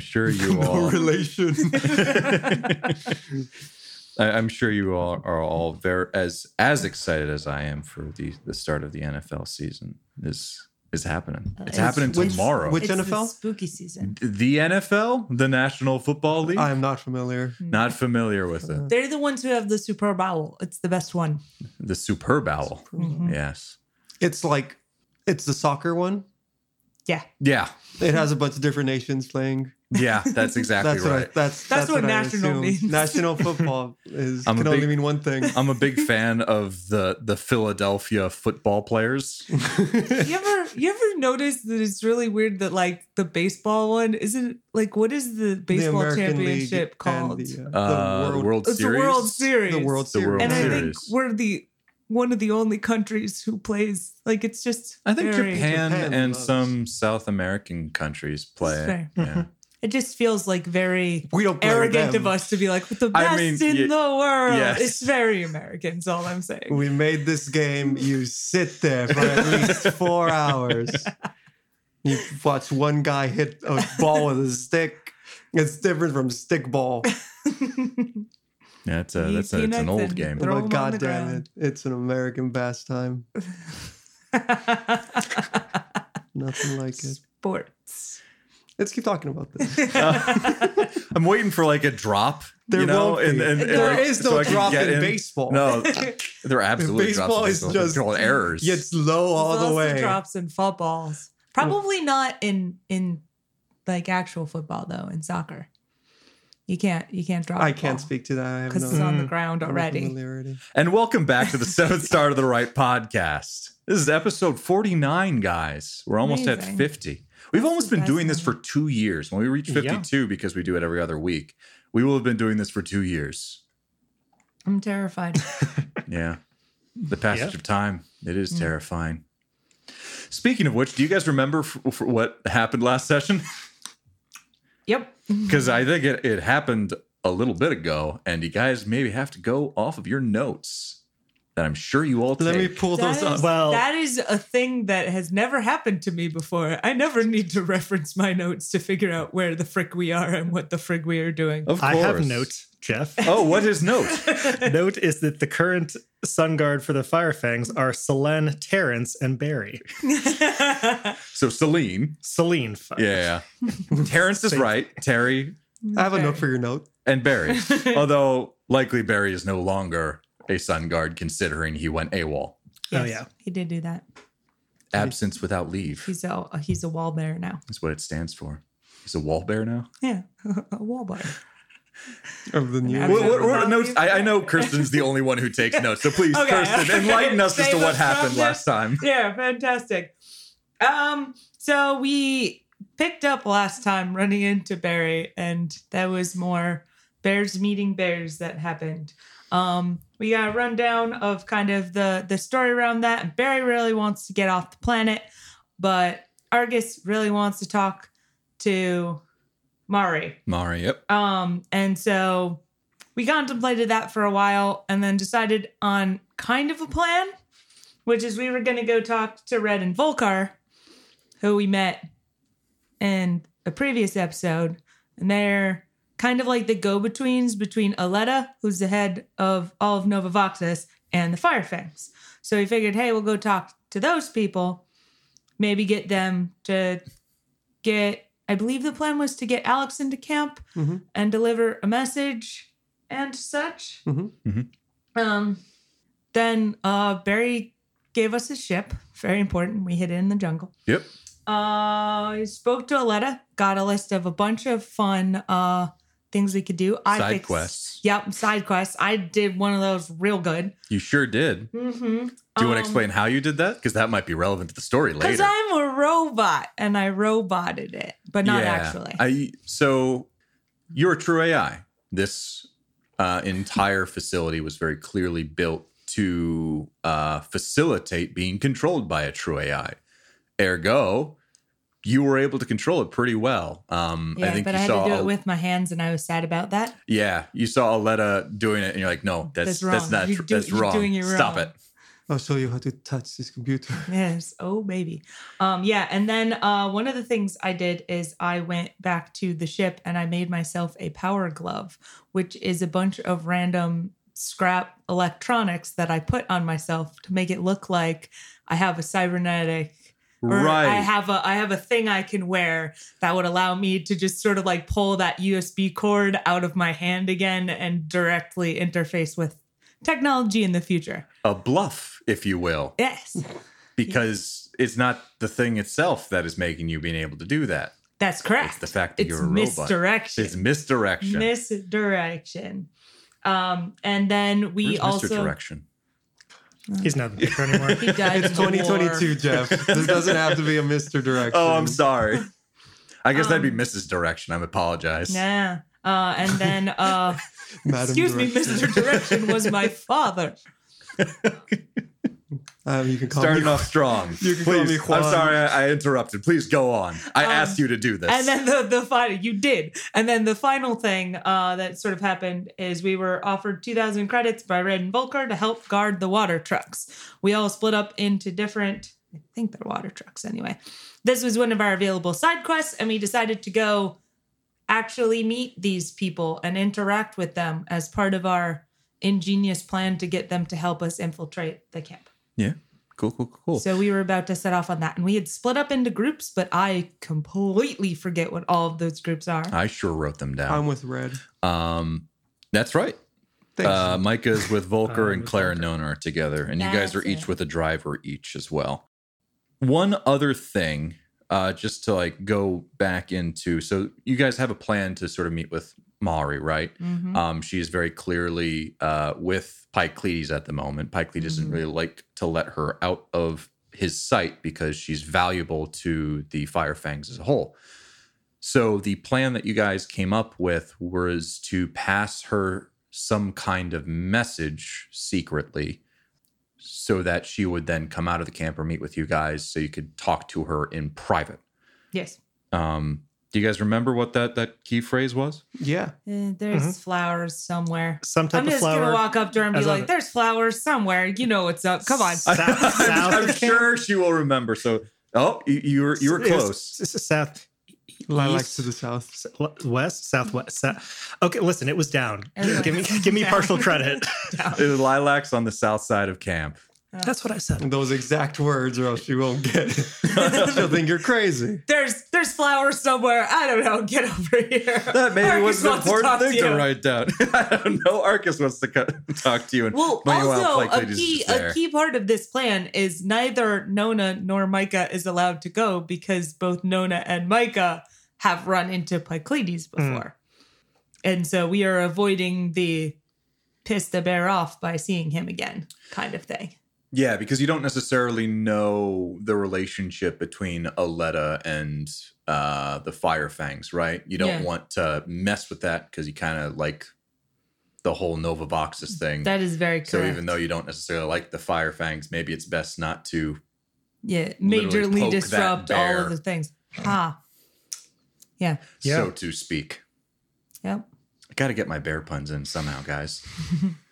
sure you all. relation. I- I'm sure you all are all very as as excited as I am for the the start of the NFL season. Is is happening? It's It's- happening which- tomorrow. which- it's the NFL? spooky season. the NFL, the National Football League. I am not familiar. Hmm. Not familiar with it. They're the ones who have the Super Bowl. It's the best one. The Superb Owl. Mm-hmm. Yes. It's like it's the soccer one. Yeah. Yeah. It has a bunch of different nations playing. Yeah. That's exactly That's right. what I, that's, That's what I national means. National football is I'm a can only mean one thing. I'm a big fan of the the Philadelphia football players. You ever you ever notice that it's really weird that like the baseball one isn't like what is the baseball American League championship and called? The, uh, Uh, the World, World, it's Series. the World Series. the World The Series. World and I think we're the one of the only countries who plays like it's just I think very- Japan, Japan and loves- some South American countries play. Yeah. It just feels like very we don't arrogant them. of us to be like the I best mean, in ye- the world. yes. It's very American. Is all I'm saying. We made this game. You sit there for at least four hours. You watch one guy hit a ball with a stick. It's different from stick ball. Yeah, it's a, Eat that's a, it's an old game. throw 'em on but god damn ground. it, it's an American pastime. Nothing like it. Sports. Let's keep talking about this. I'm waiting for like a drop. There you know, won't be. and, and, There and is no so drop get in baseball. No, there are absolutely Baseball drops in baseball is baseball. just- They're errors. It's low all There's the also way. drops and footballs. Probably not in in like actual football though. In soccer, you can't you can't drop. I can't speak to that. Because no, it's on the ground already. And welcome back to the Seventh Star to the Right podcast. This is episode 49, guys. We're almost at 50. We've almost been doing this for two years. When we reach Yeah. 52, because we do it every other week, we will have been doing this for two years. I'm terrified. Yeah. The passage Yeah. of time. It is Mm. terrifying. Speaking of which, do you guys remember f- f- what happened last session? yep. Because I think it, it happened a little bit ago, and you guys maybe have to go off of your notes that I'm sure you all take. Let me pull That those up. is, Well- that is a thing that has never happened to me before. I never need to reference my notes to figure out where the frick we are and what the frick we are doing. Of I have course. note, Jeff. Oh, what is note? note is that the current sun guard for the Firefangs are Selene, Terrence, and Barry. so Celine. Celine. Yeah. yeah. Terrence is right. Terry I have a note for your note. and Barry. Although likely Barry is no longer a sun guard considering he went AWOL. Oh, yeah. he did do that. Absence without leave He's a he's a wall bear now. That's what it stands for. He's a wall bear now. Yeah, a wall bear. Of the new Yeah. What, Absence what, what notes? I, I know Kirsten's the only one who takes notes. So please, Okay. Kirsten, enlighten us as to what happened from last time. yeah, fantastic. Um, so we picked up last time running into Barry, and that was more bears meeting bears that happened. Um, we got a rundown of kind of the the story around that. Barry really wants to get off the planet, but Argus really wants to talk to Mari. Mari, yep. Um, and so we contemplated that for a while and then decided on kind of a plan, which is we were going to go talk to Red and Volker, who we met in a previous episode. And they're kind of like the go betweens between Aletta, who's the head of all of Nova Voxus, and the Firefangs. So he figured, hey, we'll go talk to those people, maybe get them to get I believe the plan was to get Alex into camp Mhm. and deliver a message and such. Mhm. Mhm. Um, then uh, Barry gave us his ship. Very important. We hid it in the jungle. Yep. Uh, I spoke to Aletta, got a list of a bunch of fun uh, things we could do. I Side fixed- quests. Yep, side quests. I did one of those real good. You sure did. Mm-hmm. Do you want to explain how you did that? Because that might be relevant to the story later. Because. I'm a robot and I roboted it, but not actually. I so you're a true AI. This uh, entire facility was very clearly built to uh, facilitate being controlled by a true AI. Ergo, you were able to control it pretty well. Um, yeah, I think but you I had saw. to do it with my hands, and I was sad about that. yeah, you saw Aletta doing it, and you're like, "No, that's That's that's, wrong. not. You're do- that's you're wrong. doing it Stop it." I'll show you how to touch this computer. Yes. Oh, baby. Um, yeah. And then uh, one of the things I did is I went back to the ship and I made myself a power glove, which is a bunch of random scrap electronics that I put on myself to make it look like I have a cybernetic. Or Right. I have a I have a thing I can wear that would allow me to just sort of like pull that USB cord out of my hand again and directly interface with technology in the future. a bluff, if you will, Yes. because it's not the thing itself that is making you being able to do that. That's correct. It's the fact that It's you're a robot. misdirection. It's misdirection. misdirection. Um, and then we also Mr. Direction. He's not the picture anymore. he died. It's 2022, war. Jeff. This doesn't have to be a Mr. Direction. Oh, I'm sorry. I guess that'd be Um, Mrs. Direction. I apologize. Yeah. Uh, and then, uh, Madam excuse me, Direction. Mr. Direction was my father. Um, you can call Starting me. off strong. You can call Please. me I'm sorry I, I interrupted. Please go on. I Um, asked you to do this. And then the the final you did. And then the final thing uh, that sort of happened is we were offered 2,000 credits by Red and Volker to help guard the water trucks. We all split up into different. I think they're water trucks anyway. This was one of our available side quests, and we decided to go actually meet these people and interact with them as part of our ingenious plan to get them to help us infiltrate the camp. Yeah. Cool, cool, cool, cool. So we were about to set off on that, and we had split up into groups, but I completely forget what all of those groups are. I sure wrote them down. I'm with Red. Um, that's right. Thanks. Uh, Micah's with Volker and with Claire and Volker. Nona are together, and you guys are each it. with a driver each as well. One other thing, uh, just to like go back into, so you guys have a plan to sort of meet with Maury, right? Mhm. Um, she is very clearly uh, with Pycledes at the moment. Pycledes doesn't Mhm. really like to let her out of his sight because she's valuable to the Firefangs as a whole. So the plan that you guys came up with was to pass her some kind of message secretly so that she would then come out of the camp or meet with you guys so you could talk to her in private. yes. Um, do you guys remember what that that key phrase was? yeah. Eh, there's Mm-hmm. flowers somewhere. Some type I'm of just gonna walk up to her and be like, other- "There's flowers somewhere. You know what's up. Come on." South- I'm, south I'm sure she will remember. So, oh, you, you were you were It close. s- s- South, Lilacs to the south. west, southwest. South. Okay, listen, it was down. Give me, give me partial credit. It was lilacs on the south side of camp. That's what I said. Those exact words, or else she won't get it. She'll think you're crazy. there's there's flowers somewhere. I don't know. Get over here. That maybe Arcus was an wants to important thing to to, write down. I don't know. Arcus wants to co- talk to you. And Well, also a Pycledes is key a key part of this plan is neither Nona nor Micah is allowed to go because both Nona and Micah have run into Pycledes Hmm. before, and so we are avoiding the piss the bear off by seeing him again kind of thing. Yeah, because you don't necessarily know the relationship between Aletta and uh, the Firefangs, right? You don't Yeah. want to mess with that because you kind of like the whole Nova Voxus thing. That is very correct. so even though you don't necessarily like the Firefangs, maybe it's best not to. yeah, majorly disrupt all of the things. Ah, yeah, Yeah. so to speak. yep. I got to get my bear puns in somehow, guys.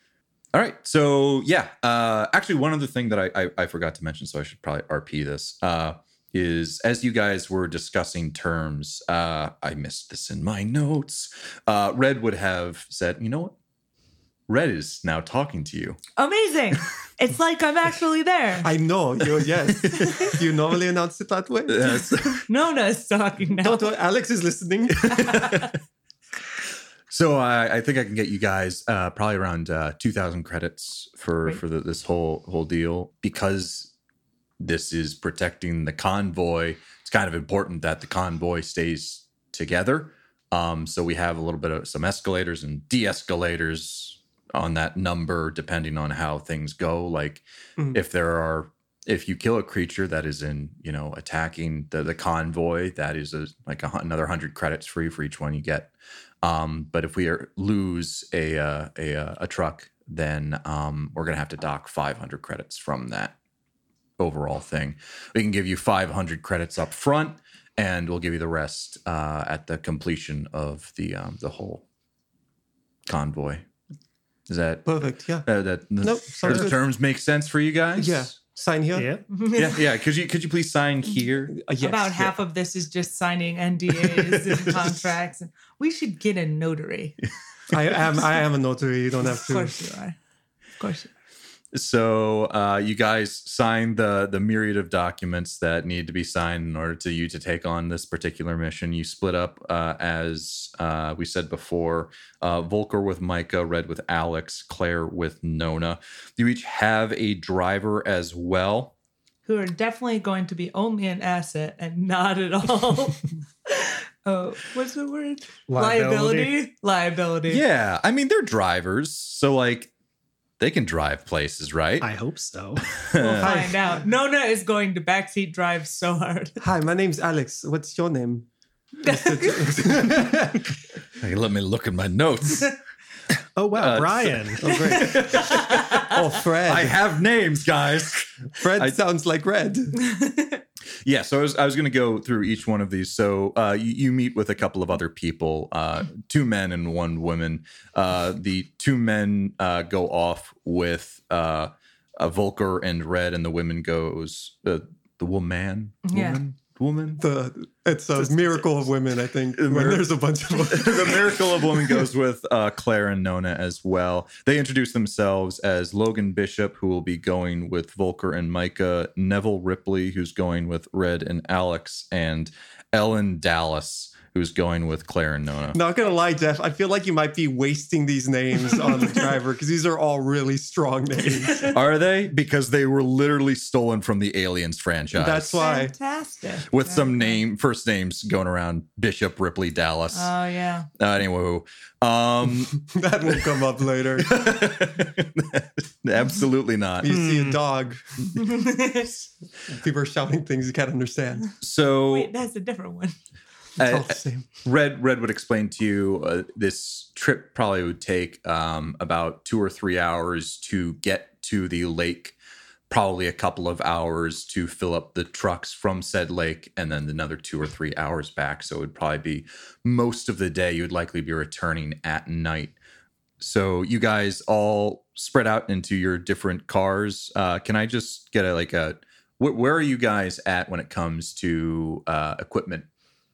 All right. So, yeah. Uh, actually, one other thing that I, I, I forgot to mention, so I should probably RP this, uh, is as you guys were discussing terms, uh, I missed this in my notes. Uh, Red would have said, you know what? Red is now talking to you. Amazing. it's like I'm actually there. I know. You yes. you normally announce it that way. Yes. Nona's talking now. Don't worry, Alex is listening. So I, I think I can get you guys uh, probably around uh, two thousand credits for Great. for the, this whole whole deal because this is protecting the convoy. It's kind of important that the convoy stays together. Um, so we have a little bit of some escalators and de-escalators on that number, depending on how things go. Like Mhm. if there are if you kill a creature that is in you know attacking the the convoy, that is a, like a, another hundred credits free for each one you get. Um, but if we are, lose a, uh, a uh, a truck, then um, we're gonna have to dock 500 credits from that overall thing. We can give you 500 credits up front, and we'll give you the rest uh, at the completion of the um, the whole convoy. Is that Perfect. Yeah. uh, that the, Nope, sounds the terms make sense for you guys? Yeah. Sign here. Yeah. yeah, yeah. Could you could you please sign here? Uh, yes. About yeah. half of this is just signing NDAs and contracts. And we should get a notary. I am. I am a notary. You don't have to. Of course you are. Of course you are. So uh, you guys sign the the myriad of documents that need to be signed in order to you to take on this particular mission. You split up uh, as uh, we said before. Uh, Volker with Micah, Red with Alex, Claire with Nona. You each have a driver as well. Who are definitely going to be only an asset and not at all. oh, what's the word? Liability. Liability. Liability. Yeah, I mean they're drivers, so like they can drive places, right? I hope so. We'll find out. Nona is going to backseat drive so hard. Hi, my name's Alex. What's your name? Hey, let me look at my notes. Oh wow, Uh, Brian. Oh, great. oh, Fred. I have names, guys. Fred I- sounds like red. Yeah, so I was I was going to go through each one of these. So uh, you, you meet with a couple of other people, uh, two men and one woman. Uh, the two men uh, go off with uh, a Volker and Red, and the women goes uh, the woman, Yeah. woman, woman. The it's a miracle of women. I think when there's a bunch of the miracle of women goes with uh, Claire and Nona as well. They introduce themselves as Logan Bishop, who will be going with Volker and Micah, Neville Ripley, who's going with Red and Alex, and Ellen Dallas, who's going with Claire and Nona. Not gonna lie, Jeff. I feel like you might be wasting these names on the driver because these are all really strong names. Are they? Because they were literally stolen from the Aliens franchise. That's why. Fantastic. with some name first names going around Bishop Ripley Dallas. Oh, yeah. uh, anyway, um, that will come up later. absolutely not. You see a dog. People are shouting things you can't understand. So Wait, that's a different one. It's Uh, all the same. Red Red would explain to you uh, this trip probably would take um, about two or three hours to get to the lake. Probably a couple of hours to fill up the trucks from said lake, and then another two or three hours back. So it would probably be most of the day. You would likely be returning at night. So you guys all spread out into your different cars. Uh, can I just get a like a wh- where are you guys at when it comes to uh, equipment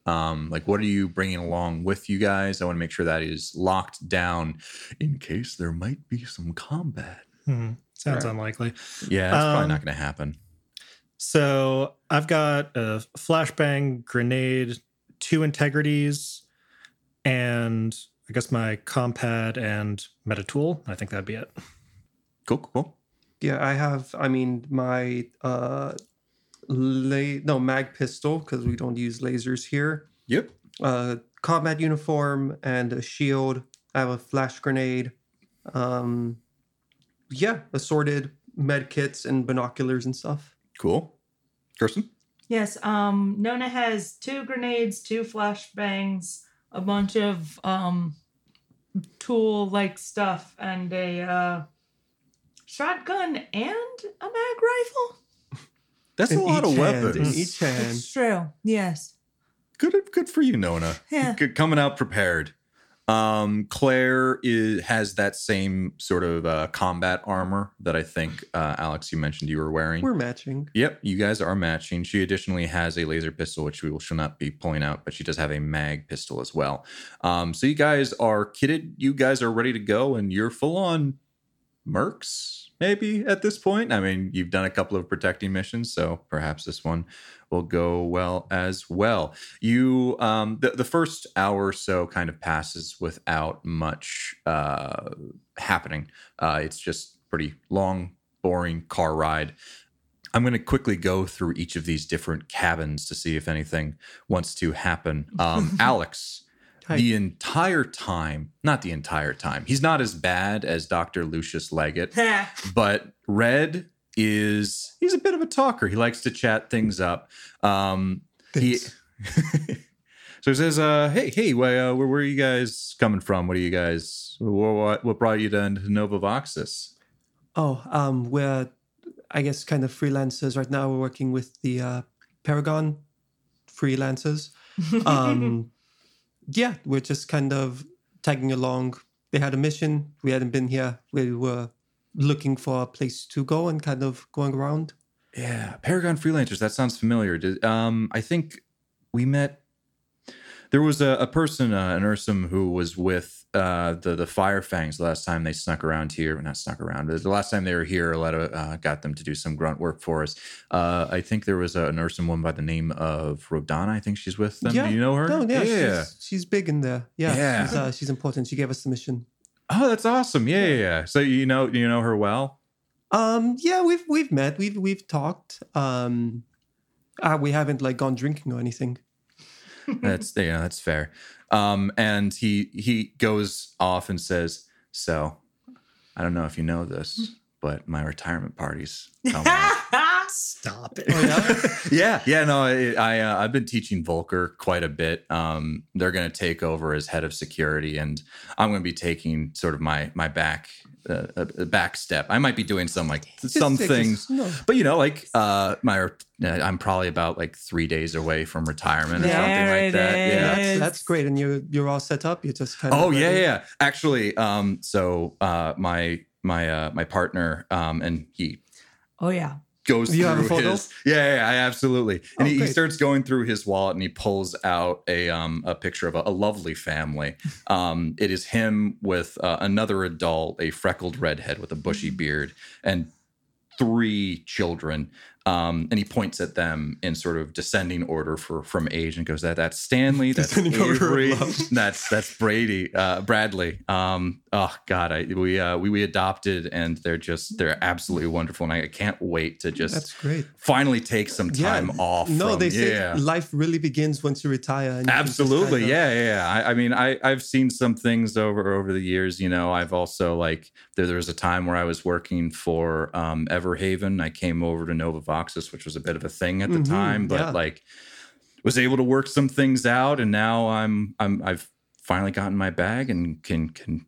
um, like, what are you bringing along with you guys? I want to make sure that is locked down in case there might be some combat. Hmm, sounds Right. unlikely. Yeah, that's probably Um, not going to happen. So I've got a flashbang grenade, two integrities, and I guess my compad and meta tool. I think that'd be it. Cool, cool, cool. Yeah, I have. I mean, my uh, la- no mag pistol because we don't use lasers here. Yep. Uh, combat uniform and a shield. I have a flash grenade. Um, yeah, assorted med kits and binoculars and stuff. Cool. Kirsten? Yes, um, Nona has two grenades, two flashbangs, a bunch of um tool like stuff, and a uh shotgun and a mag rifle. That's In a lot of each hand, weapons. in each hand. It's true. Yes. Good, good for you, Nona. Yeah. Good, coming out prepared. Um, Claire is, has that same sort of uh, combat armor that I think uh, Alex you mentioned you were wearing. We're matching. Yep, you guys are matching. She additionally has a laser pistol, which we will shall not be pulling out, but she does have a mag pistol as well. Um, so you guys are kitted. You guys are ready to go, and you're full on mercs, maybe at this point. I mean, you've done a couple of protecting missions, so perhaps this one will go well as well. You, um, the, the first hour or so kind of passes without much uh, happening. Uh, it's just pretty long, boring car ride. I'm going to quickly go through each of these different cabins to see if anything wants to happen. Um, Alex, Hi. the entire time, not the entire time, he's not as bad as Dr. Lucius Leggett, but Red is, he's a bit of a talker. He likes to chat things up. Um, he, so he says, uh, hey, hey, where, uh, where, where are you guys coming from? What are you guys, what, what brought you to Nova Voxus? Oh, um, we're I guess kind of freelancers right now. We're working with the uh, Paragon freelancers. Um, yeah, we're just kind of tagging along they had a mission. We hadn't been here. We were looking for a place to go and kind of going around. Yeah, Paragon Freelancers. That sounds familiar. Did, um, I think we met. There was a, a person, uh, an Ursum, who was with uh, the the Firefangs the last time they snuck around here. Not snuck around, but the last time they were here, a Aletta uh, got them to do some grunt work for us. Uh, I think there was a, an Ursum woman by the name of Rodana. I think she's with them. Yeah. Do you know her? Oh yeah, She's, she's big in there. Yeah, Yeah. She's, uh, she's important. She gave us the mission. Oh, that's awesome. Yeah, yeah, yeah. So you know, you know her well. Um, yeah, we've we've met. We've we've talked. Um, uh, we haven't like gone drinking or anything. That's yeah, that's fair. Um, and he he goes off and says, "So, I don't know if you know this, but my retirement party's coming up." Stop it. Oh yeah. yeah, yeah. No, I, I uh, I've been teaching Volker quite a bit. Um, they're going to take over as head of security, and I'm going to be taking sort of my my back uh, a back step. I might be doing some like some things, no. but you know, like uh, my uh, I'm probably about like three days away from retirement or something like it that. Yeah. That's, that's great, and you're you're all set up. You're just kind of Oh yeah, ready. yeah. Actually, um, so uh, my my uh, my partner, um, and he oh yeah. Goes You through have a photo? his yeah, yeah, I absolutely. And Oh, he, he starts going through his wallet and he pulls out a um a picture of a, a lovely family. Um, it is him with uh, another adult, a freckled redhead with a bushy beard, and three children. Um, and he points at them in sort of descending order for from age and goes that that's Stanley, that's Avery, that's that's Brady, uh, Bradley. Um, oh God, I we uh, we we adopted and they're just they're absolutely wonderful, and I can't wait to just That's great. finally take some time off. No, from- they say yeah. life really begins once you retire. And you Absolutely, kind of- yeah, yeah. yeah. I, I mean, I I've seen some things over over the years. You know, I've also like there, there was a time where I was working for um, Everhaven. I came over to Nova Voxus, which was a bit of a thing at the Mhm, time, but yeah. like was able to work some things out, and now I'm I'm I've finally gotten my bag and can can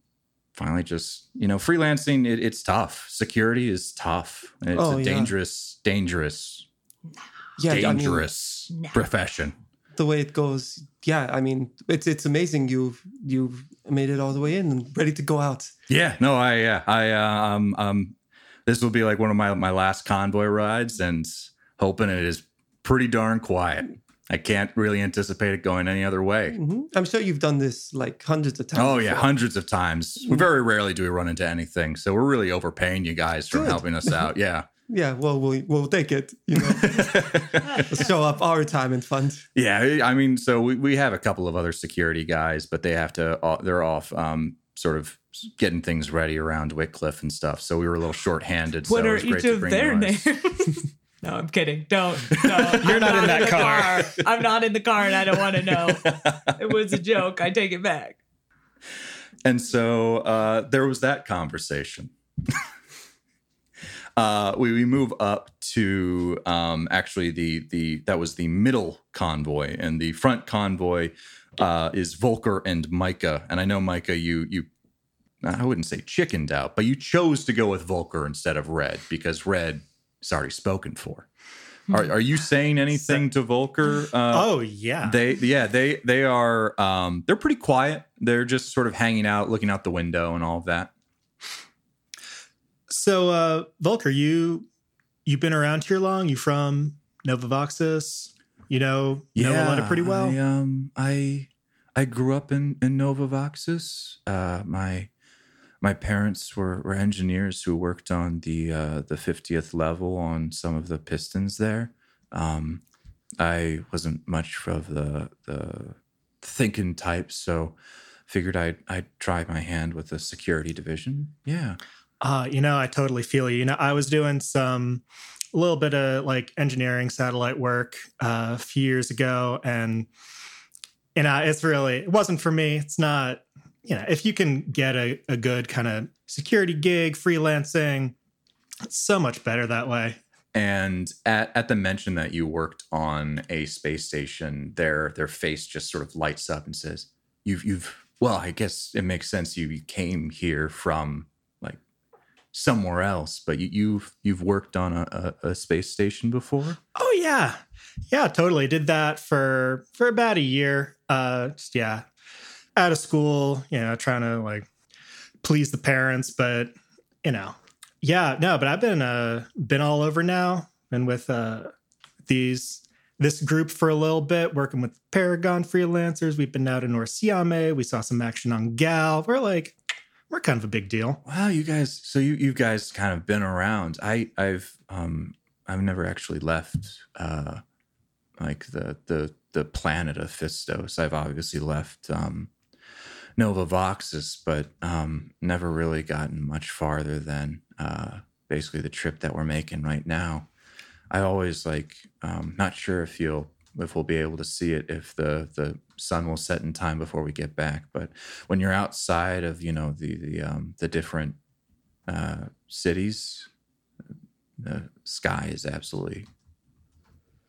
finally just you know freelancing. It, it's tough. Security is tough. It's Oh, a yeah. dangerous, dangerous, yeah. I mean, dangerous profession. the way it goes, yeah. I mean, it's it's amazing. You've you've made it all the way in and ready to go out. Yeah, no, I yeah, I uh, um um this will be like one of my my last convoy rides and hoping it is pretty darn quiet. I can't really anticipate it going any other way. Mhm. I'm sure you've done this like hundreds of times. Oh yeah, before. hundreds of times. We very rarely do we run into anything, so we're really overpaying you guys for helping us out. Yeah, Yeah. Well, we'll we'll take it. You know, show up our retirement fund. yeah. I mean, so we, we have a couple of other security guys, but they have to. uh, They're off, um, sort of getting things ready around Wycliffe and stuff. So we were a little short-handed. What so are each of their names? no, I'm kidding. Don't. don't. You're I'm not in that the car. I'm not in the car and I don't want to know. It was a joke. I take it back. And so uh, there was that conversation. uh, we, we move up to um, actually the the that was the middle convoy, and the front convoy uh, is Volker and Micah. And I know Micah, you you I wouldn't say chickened out, but you chose to go with Volker instead of Red because Red is already spoken for. Are, are you saying anything to Volker? Uh, oh yeah. they yeah they they are um they're pretty quiet they're just sort of hanging out looking out the window and all of that so uh Volker, you you've been around here long? You from Nova Voxus? You know know Aletta pretty well? i um i i grew up in in nova voxus uh my my parents were, were engineers who worked on the uh the 50th level on some of the pistons there um i wasn't much of the the thinking type so figured i'd i'd try my hand with the security division yeah Uh, you know, I totally feel you. You know, I was doing some a little bit of like engineering satellite work uh, a few years ago, and you know, it's really it wasn't for me. It's not. You know, if you can get a, a good kind of security gig, freelancing, it's so much better that way. And at, at the mention that you worked on a space station, their their face just sort of lights up and says, "You've you've well, I guess it makes sense. You came here from somewhere else, but you, you've you've worked on a, a, a space station before. Oh yeah, yeah, totally. Did that for for about a year. Uh, just yeah, out of school, you know, trying to like please the parents, but you know, yeah, no, but I've been uh been all over now, been with uh these this group for a little bit, working with Paragon freelancers. We've been out in North Siame. We saw some action on Gal. We're like, we're kind of a big deal. Wow, you guys. So you you guys kind of been around. I I've um I've never actually left uh like the the the planet of Fistos. I've obviously left um Nova Voxus, but um never really gotten much farther than uh basically the trip that we're making right now. I always like um not sure if you'll if we'll be able to see it if the the sun will set in time before we get back but when you're outside of you know the the um the different uh cities the sky is absolutely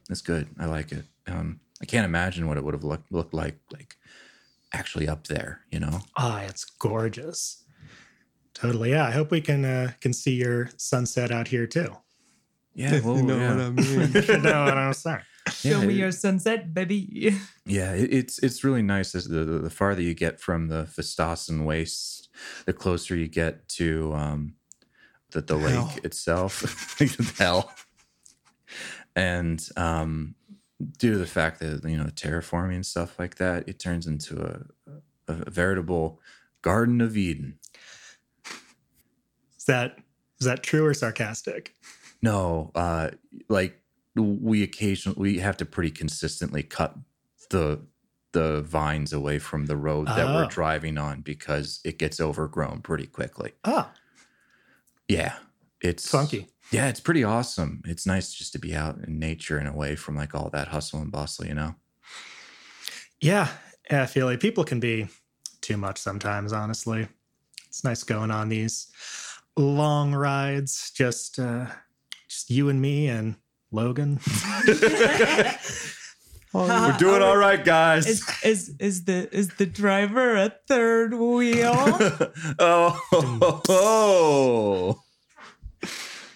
it's good i like it um i can't imagine what it would have looked looked like like actually up there you know Ah, it's gorgeous. Totally. Yeah. I hope we can uh can see your sunset out here too. yeah If you know what I mean. no, what I'm saying. Show me your sunset, baby. Yeah, it, it's it's really nice. As the, the the farther you get from the Fistasan Waste, the closer you get to um, the the Hell. lake itself, hell. And um, due to the fact that you know terraforming and stuff like that, it turns into a, a veritable Garden of Eden. Is that is that true or sarcastic? No, uh, like we occasionally we have to pretty consistently cut the the vines away from the road that we're Oh. driving on because it gets overgrown pretty quickly. Ah, Yeah, it's funky. Yeah, it's pretty awesome. It's nice just to be out in nature and away from like all that hustle and bustle, you know. Yeah. yeah. I feel like people can be too much sometimes, honestly. It's nice going on these long rides, just uh just you and me and Logan. We're doing all right, guys. Is is is the is the driver a third wheel? oh, oh.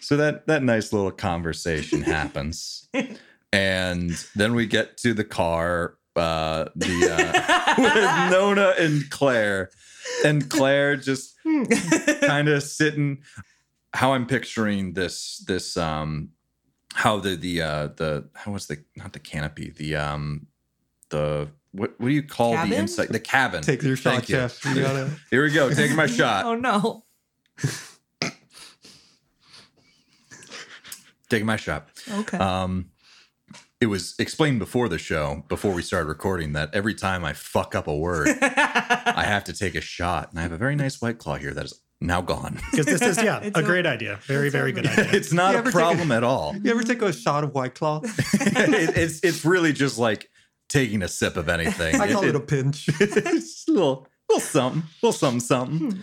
So that that nice little conversation happens, and then we get to the car. Uh, the uh, with Nona and Claire, and Claire just kind of sitting. How I'm picturing this this um how the the uh the how was the not the canopy the um the what what do you call Cabin? the inside the cabin Take your shot, Thank you. Jeff. You gotta. here we go taking my shot oh no. taking my shot Okay. um it was explained before the show before we started recording that every time i fuck up a word i have to take a shot and i have a very nice white claw here that is now gone Because this is, yeah, It's a a- great idea. Very, it's very over. good idea. it's not a ever take a- problem at all You ever take a shot of White Claw? it, it's it's really just like taking a sip of anything I call it, It- a pinch. it's a little, little something, little something, something.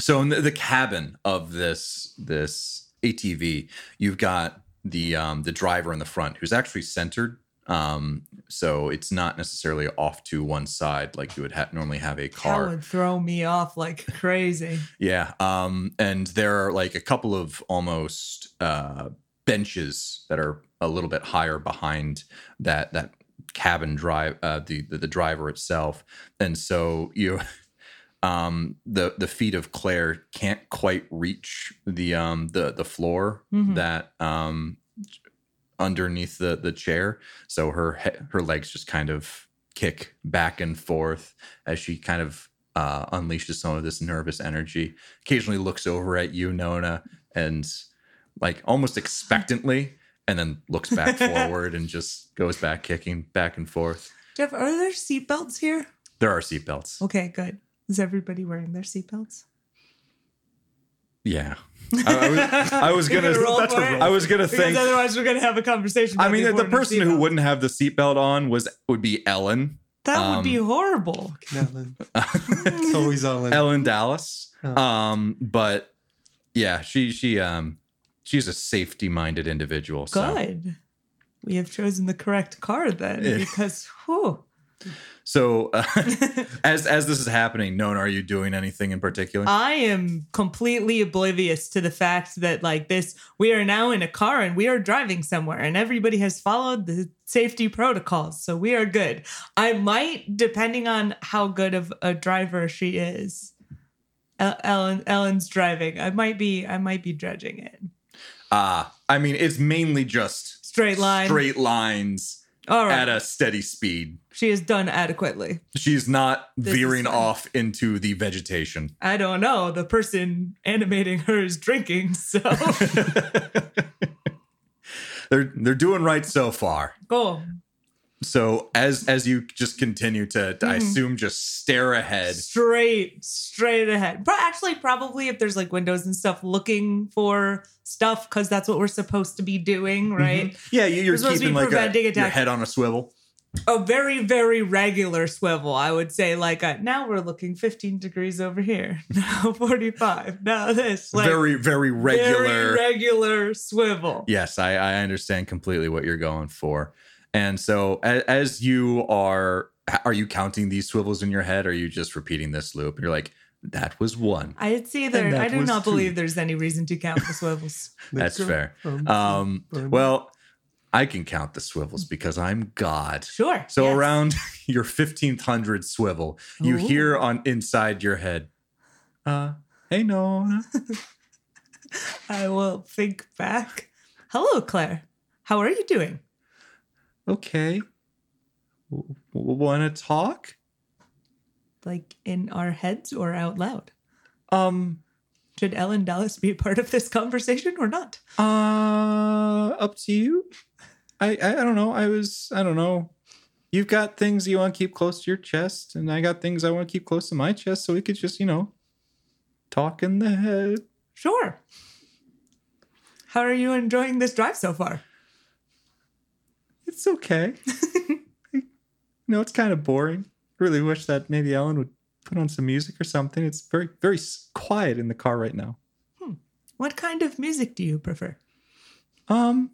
So in the, the cabin of this this ATV, you've got the um, the driver in the front who's actually centered. Um, so it's not necessarily off to one side like you would ha- normally have a car. That would throw me off like crazy. Yeah. Um, and there are like a couple of almost uh, benches that are a little bit higher behind that that cabin drive uh, the, the the driver itself. And so you um the the feet of Claire can't quite reach the um the the floor Mhm. that um underneath the the chair so her her legs just kind of kick back and forth as she kind of uh, unleashes some of this nervous energy. Occasionally looks over at you, Nona, and like almost expectantly, and then looks back forward and just goes back kicking back and forth. Jeff, are there seatbelts here? There are seatbelts. Okay, good. Is everybody wearing their seatbelts? Yeah, I, I was, I was You're gonna. roll that's for a roll. I was gonna Because think. otherwise, we're gonna have a conversation. I mean, the, importance of person who wouldn't have the seatbelt on was would be Ellen. that would be um, horrible. Ellen. It's always Ellen. Ellen Dallas. Oh. Um, but yeah, she she um she's a safety minded individual. So Good. We have chosen the correct car then, because whew. So uh, as as this is happening, Nona, are you doing anything in particular? I am completely oblivious to the fact that like this we are now in a car and we are driving somewhere and everybody has followed the safety protocols so we are good. I might depending on how good of a driver she is Ellen Ellen's driving. I might be I might be dredging it. Uh, I mean, it's mainly just Straight line. straight lines All right. at a steady speed. She is done adequately. She's not This veering off into the vegetation. I don't know. The person animating her is drinking, so They're they're doing right so far. cool. So as as you just continue to, I Mhm. assume, just stare ahead. Straight, straight ahead. But actually, probably if there's like windows and stuff, looking for stuff because that's what we're supposed to be doing, right? Yeah, you, you're We're supposed to be keeping like a, your head on a swivel. A very, very regular swivel, I would say. Like a, now we're looking 15 degrees over here. Now 45. Now this. Like very very regular. very regular swivel. Yes, I, I understand completely what you're going for. And so as, as you are, are you counting these swivels in your head? Or are you just repeating this loop? You're like, that was one. I'd say there. That I do not two. believe there's any reason to count the swivels. That's fair. Um, well, I can count the swivels because I'm God. Sure. So yes. around your 1500 swivel, you Ooh. hear on inside your head, uh, hey no. I will think back. Hello, Claire. How are you doing? Okay. Want to talk? Like in our heads or out loud? Um, Should Ellen Dallas be a part of this conversation or not? Uh, up to you. I, I I don't know. I was I don't know. You've got things you want to keep close to your chest, and I got things I want to keep close to my chest, so we could just you know talk in the head. Sure. How are you enjoying this drive so far? It's okay. you know, it's kind of boring. Really wish that maybe Ellen would put on some music or something. It's very very quiet in the car right now. Hmm. What kind of music do you prefer? Um,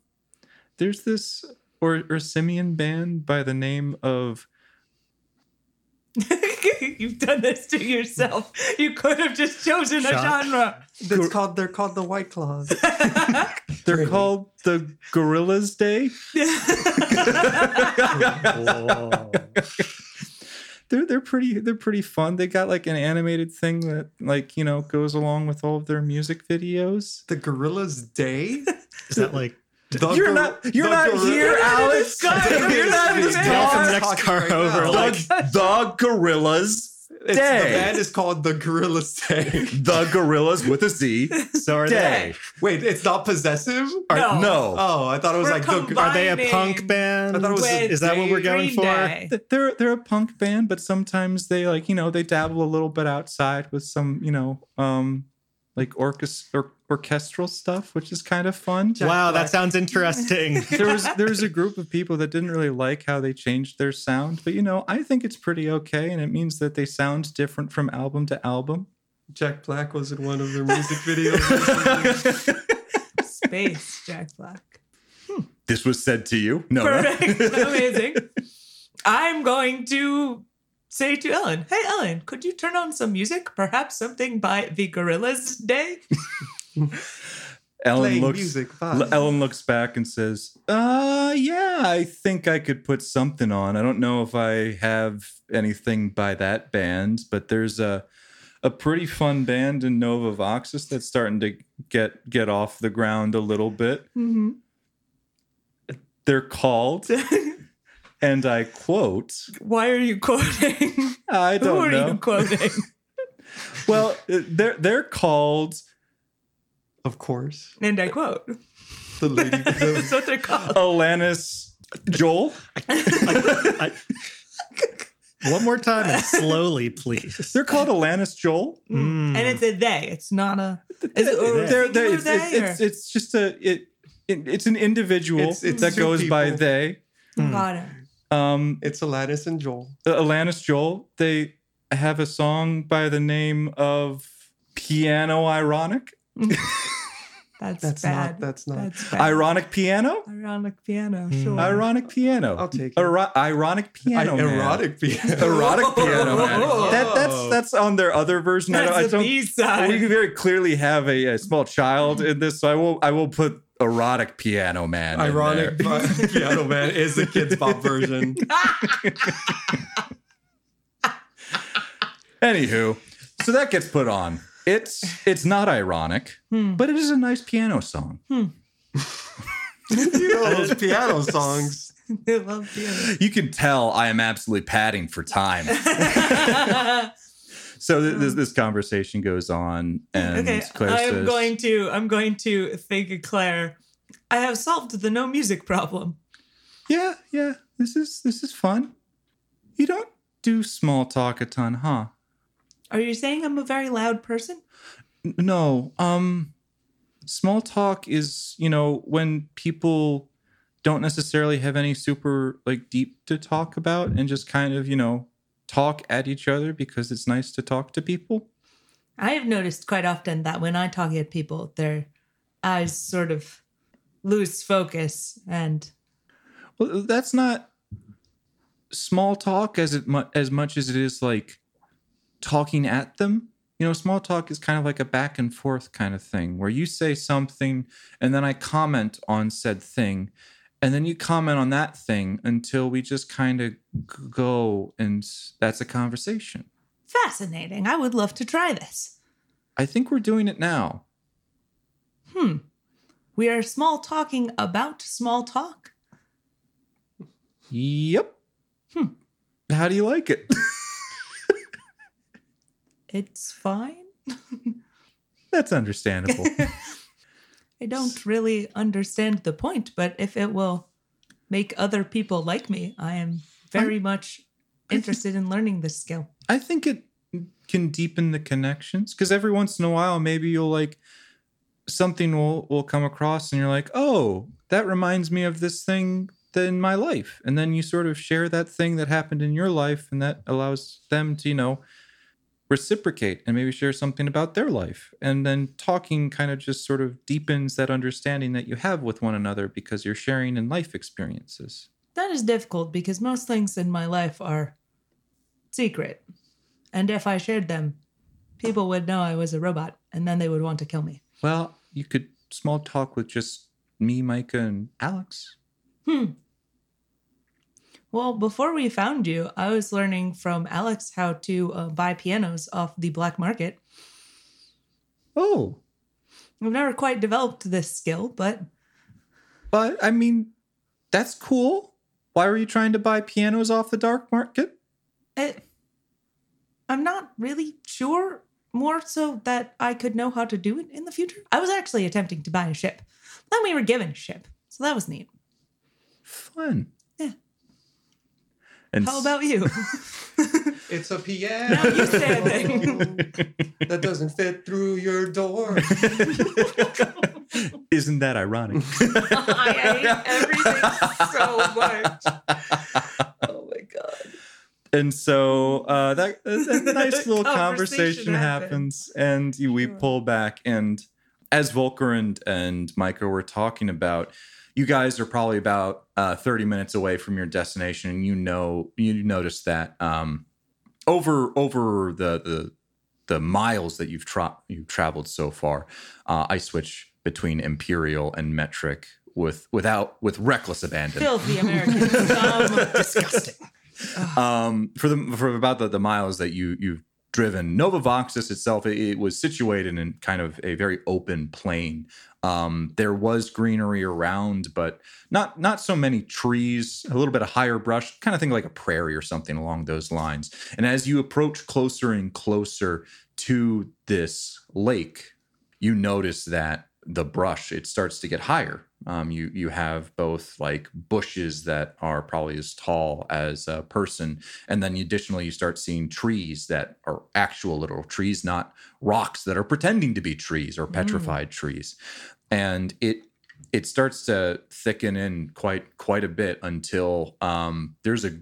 there's this or or simian band by the name of You've done this to yourself. You could have just chosen a genre. That's called. They're called the White Claws. they're Really? called the Gorillas Day. They're they're pretty they're pretty fun. They got like an animated thing that like you know goes along with all of their music videos. the Gorillas Day. Is that like The You're not you're not gorilla- here, Alex. You're not in this It's car. the next car right over, now. like- The, the Gorillas It's, Day. The band is called the Gorillas Day. the Gorillas with a Z so are Day. they? Wait, it's not possessive. No. No. Oh, I thought it was We're like the. Are they a punk band? I thought it was Is that what we're going for? Day. They're they're a punk band, but sometimes they like you know they dabble a little bit outside with some you know um like orchest- or- orchestral stuff, which is kind of fun. Jack wow, Black. that sounds interesting. there was there was a group of people that didn't really like how they changed their sound, but you know I think it's pretty okay, and it means that they sound different from album to album. Jack Black was in one of their music videos. Space, Jack Black. Hmm. this was said to you, no. Perfect. Amazing. I'm going to say to Ellen, hey, Ellen, could you turn on some music? Perhaps something by the Gorillas Day? Ellen looks. music. Ellen looks back and says, "Uh, yeah, I think I could put something on. I don't know if I have anything by that band, but there's a a pretty fun band in Nova Voxus that's starting to get get off the ground a little bit. Mm-hmm. They're called, and I quote, Why are you quoting? I don't are know. Who are you quoting? well, uh, they're they're called Of course, and I quote. the lady. That's what they're called. Alanis Joel. I- one more time and slowly, please. They're called Alanis Joel. And it's a they. It's not a. Is it or They're- they're- it's, they, it's, it's, it's just a it, it it's an individual It's- it's that two goes by they. or- Got it. Um, it's Alanis and Joel. Alanis Joel. They have a song by the name of Piano Ironic. That's, That's bad. not. That's not. That's bad. Ironic Piano. Ironic piano. Mm. Sure. Ironic Piano. I'll take it. Iro- ironic Piano. I, erotic piano. Erotic Piano. Man. That, that's that's on their other version. I don't, I don't B side. we very clearly have a, a small child in this, so I will I will put erotic piano man. Ironic piano man is the kids pop version. Anywho, so that gets put on. It's it's not ironic, Hmm. but it is a nice piano song. you know those piano songs. I love piano. You can tell I am absolutely padding for time. So th- this this conversation goes on, and okay, Claire I'm says, going to I'm going to thank Claire. I have solved the no music problem. "Yeah, yeah, this is this is fun. You don't do small talk a ton, huh? Are you saying I'm a very loud person? N- No. Um, small talk is you know when people don't necessarily have any super like deep to talk about, and just kind of you know talk at each other because it's nice to talk to people. I have noticed quite often that when I talk at people, their eyes sort of lose focus and Well, that's not small talk as it mu- as much as it is like talking at them. You know, small talk is kind of like a back and forth kind of thing where you say something and then I comment on said thing and then you comment on that thing until we just kind of go and that's a conversation. fascinating. I would love to try this. I think we're doing it now. Hmm. We are small talking about small talk. Yep. Hmm. How do you like it? It's fine. that's understandable. I don't really understand the point, but if it will make other people like me, I am very much interested in learning this skill. I think it can deepen the connections because every once in a while, maybe you'll like something will will come across, and you're like, "Oh, that reminds me of this thing in my life," and then you sort of share that thing that happened in your life, and that allows them to, you know, reciprocate and maybe share something about their life, and then talking kind of just sort of deepens that understanding that you have with one another because you're sharing in life experiences. That is difficult because most things in my life are secret. And if I shared them, people would know I was a robot and then they would want to kill me. Well, you could small talk with just me, Micah, and Alex. Hmm. Well, before we found you, I was learning from Alex how to uh, buy pianos off the black market. Oh, I've never quite developed this skill, but but I mean, that's cool. Why were you trying to buy pianos off the dark market? it, I'm not really sure. More so that I could know how to do it in the future. I was actually attempting to buy a ship. Then we were given a ship, so that was neat. Fun. Yeah. And How about you? It's a piano. Now you say a thing. that doesn't fit through your door. Isn't that ironic? I hate everything so much. Oh my god. and so uh, that a a nice little Conversation conversation happens, and we pull back. And as Volker and and Micah were talking about, you guys are probably about uh, thirty minutes away from your destination, and you know you notice that um, over over the the the miles that you've tra- you've traveled so far, uh, I switch between Imperial and Metric with without with reckless abandon Filthy Americans. Um, Disgusting. um, for the for about the, the miles that you you've driven. Nova Voxus itself, it, it was situated in kind of a very open plain. Um, there was greenery around, but not not so many trees. A little bit of higher brush, kind of think like a prairie or something along those lines. And as you approach closer and closer to this lake, you notice that the brush it starts to get higher. Um, you you have both like bushes that are probably as tall as a person, and then additionally you start seeing trees that are actual literal trees, not rocks that are pretending to be trees or petrified trees, and it it starts to thicken in quite quite a bit until um, there's a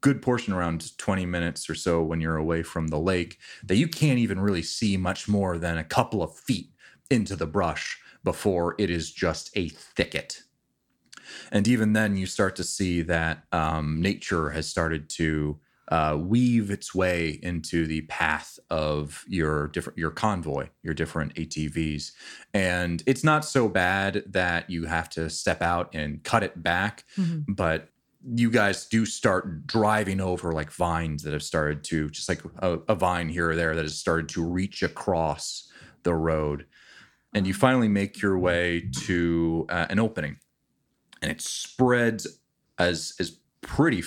good portion around 20 minutes or so when you're away from the lake that you can't even really see much more than a couple of feet into the brush before it is just a thicket. And even then, you start to see that um, nature has started to uh, weave its way into the path of your different your convoy, your different ATVs, and it's not so bad that you have to step out and cut it back, Mhm. but you guys do start driving over like vines that have started to just like a, a vine here or there that has started to reach across the road and you finally make your way to uh, an opening and it spreads as as pretty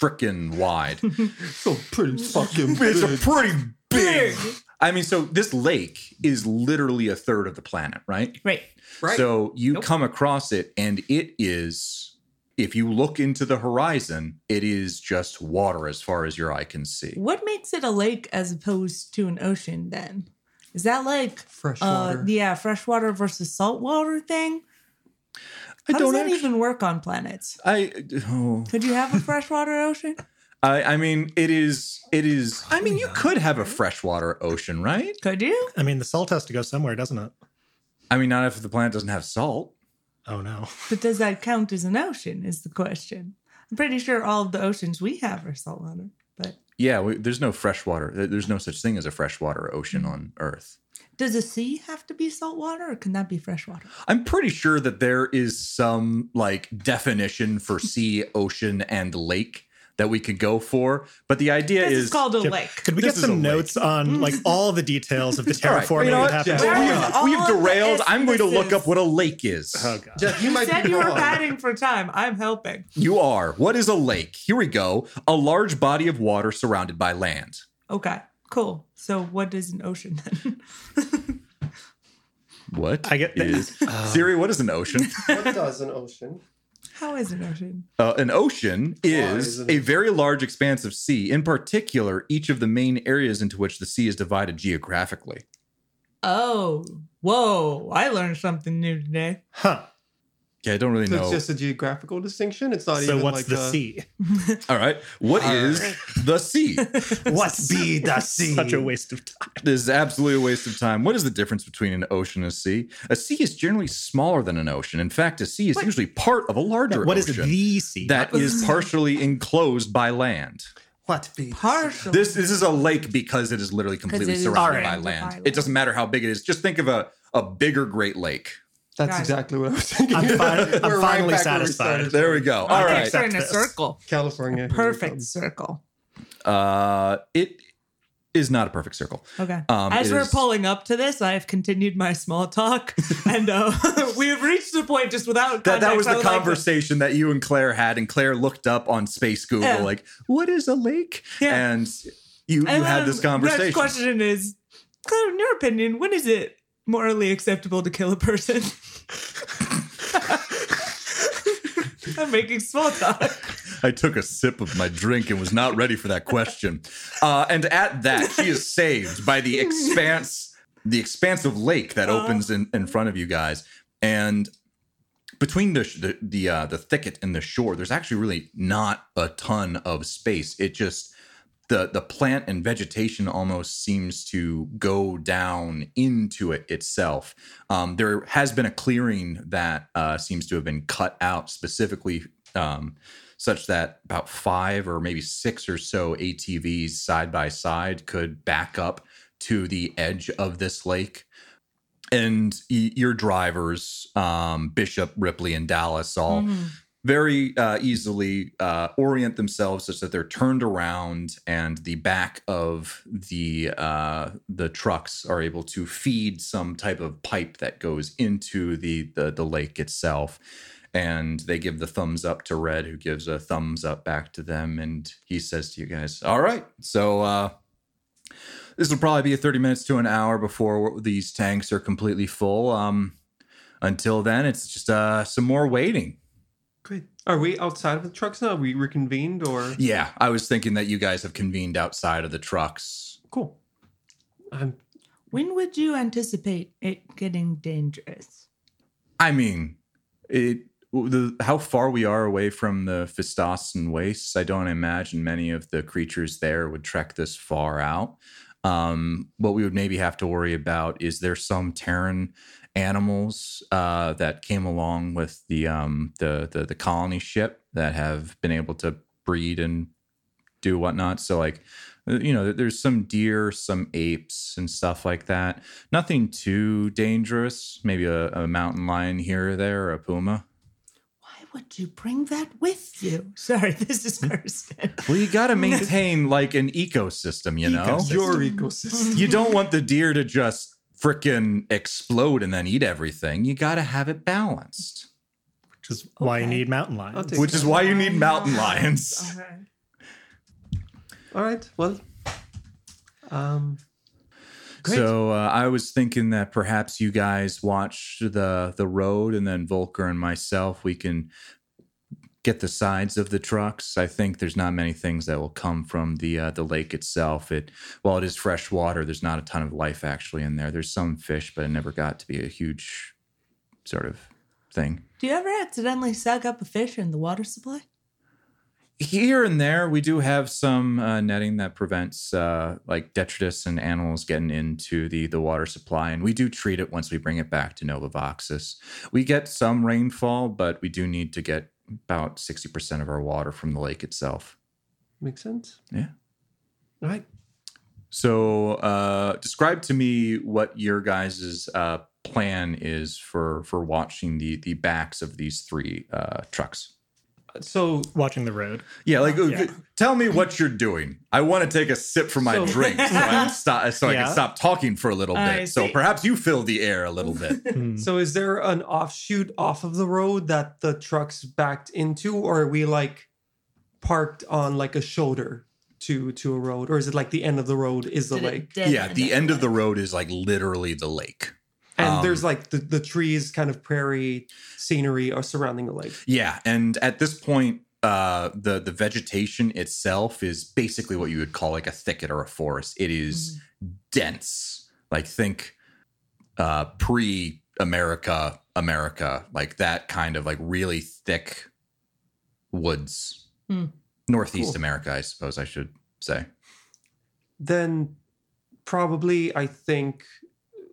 freaking wide So pretty fucking it's a big. pretty big i mean so this lake is literally a third of the planet right Right. Right. so you Nope. come across it, and it is, if you look into the horizon, it is just water as far as your eye can see. What makes it a lake as opposed to an ocean then? Is that like Fresh uh water. yeah, freshwater versus saltwater thing? I How don't does that actu- even work on planets? I, oh, Could you have a freshwater ocean? I, I mean, it is, it is. I mean, you could have a freshwater ocean, right? Could you? I mean, the salt has to go somewhere, doesn't it? I mean, not if the planet doesn't have salt. Oh no. But does that count as an ocean? Is the question. I'm pretty sure all of the oceans we have are saltwater, but Yeah, we, there's no freshwater. There's no such thing as a freshwater ocean on Earth. does a sea have to be saltwater or can that be freshwater? I'm pretty sure that there is some like definition for sea, ocean, and lake that we could go for. But the idea This is is called a Jeff, lake. Could we This get is a some lake. notes on mm. like all the details of the All right, terraforming you know that what? happened? Jeff, We All have, we have derailed. I'm going to look up what a lake is. Oh god. Jeff, you You might said be you were wrong. padding for time. I'm helping. You are. What is a lake? Here we go. A large body of water surrounded by land. Okay, cool. So what is an ocean then? What I get- is oh. Siri? What is an ocean? What does an ocean? How is an ocean? Uh, an ocean is is it- a very large expanse of sea. In particular, each of the main areas into which the sea is divided geographically. Oh, whoa! I learned something new today. Huh. Yeah, I don't really So know. it's just a geographical distinction. It's not So even what's like the a, sea? All right. What All is the sea? What be the sea? Such a waste of time. This is absolutely a waste of time. What is the difference between an ocean and a sea? A sea is generally smaller than an ocean. In fact, a sea is What? usually part of a larger ocean. What is ocean the sea? that is partially enclosed by land. What be the sea? Partial. This this is a lake because it is literally completely it is surrounded by surrounded by land. land. It doesn't matter how big it is. Just think of a, a bigger Great Lake. That's Gotcha. exactly what I was thinking. I'm fi- I'm finally back where we satisfied. started. There we go. All Okay. right. Picture in a circle. California. here Perfect circle. Uh, it is not a perfect circle. Okay. Um, As we're is- pulling up to this, I have continued my small talk, and uh, we have reached the point just without That, that was I the would like conversation that you and Claire had, and Claire looked up on Space Google, Yeah. like, "What is a lake?" Yeah. And you you And had then this the Next question is, Claire, in your opinion, when is it morally acceptable to kill a person? I'm making small talk. I took a sip of my drink and was not ready for that question. Uh, and at that, she is saved by the expanse, the expansive lake that Uh. opens in, in front of you guys. And between the the the, uh, the thicket and the shore, there's actually really not a ton of space. It just the the plant and vegetation almost seems to go down into it itself. Um, there has been a clearing that uh, seems to have been cut out specifically, um, such that about five or maybe six or so ATVs side by side could back up to the edge of this lake. And y- your drivers, um, Bishop, Ripley, and Dallas, all Mhm. Very uh, easily uh, orient themselves such that they're turned around and the back of the uh, the trucks are able to feed some type of pipe that goes into the, the the lake itself. And they give the thumbs up to red who gives a thumbs up back to them. And he says to you guys all right so uh this will probably be a 30 minutes to an hour before these tanks are completely full. Um until then it's just uh some more waiting. Are we outside of the trucks now? Are we reconvened or Yeah, I was thinking that you guys have convened outside of the trucks. cool? I'm When would you anticipate it getting dangerous? I mean, it the how far we are away from the Fistossen wastes, I don't imagine many of the creatures there would trek this far out. Um, what we would maybe have to worry about is there some Terran animals uh, that came along with the, um, the the the colony ship that have been able to breed and do whatnot. So like uh, you know, there's some deer, some apes, and stuff like that. Nothing too dangerous. Maybe a, a mountain lion here or there, or a puma. Why would you bring that with you? Sorry, this is Kirsten. Well, you got to maintain like an ecosystem, you know? Ecosystem. Your ecosystem. You don't want the deer to just frickin' explode and then eat everything. You got to have it balanced, Which is why you need mountain lions. which is why you need mountain lions. Okay. All right. Well, um, Great. So uh, I was thinking that perhaps you guys watch the the road, and then Volker and myself we can get the sides of the trucks. I think there's not many things that will come from the uh, the lake itself. It while it is fresh water, there's not a ton of life actually in there. There's some fish, but it never got to be a huge sort of thing. Do you ever accidentally suck up a fish in the water supply? here and there we do have some uh, netting that prevents uh, like detritus and animals getting into the the water supply and we do treat it once we bring it back to Nova Voxus we get some rainfall but we do need to get about 60% of our water from the lake itself makes sense. yeah All right. so uh, describe to me what your guys' uh, plan is for for watching the the backs of these three uh, trucks So Watching the road. Yeah, like Yeah. tell me what you're doing. I want to take a sip from my So- drink so I can stop so I can stop talking for a little I bit. So perhaps you fill the air a little bit. Hmm. So is there an offshoot off of the road that the trucks backed into, or are we like parked on like a shoulder to to a road, or is it like the end of the road is the Did it lake, yeah, the end of the road is like literally the lake. And um, there's like the the trees, kind of prairie scenery, are surrounding the lake. Yeah, and at this point uh the the vegetation itself is basically what you would call like a thicket or a forest. It is dense. Like think uh pre America America, like that kind of like really thick woods. Hmm. Northeast Cool. America, I suppose I should say. Then probably I think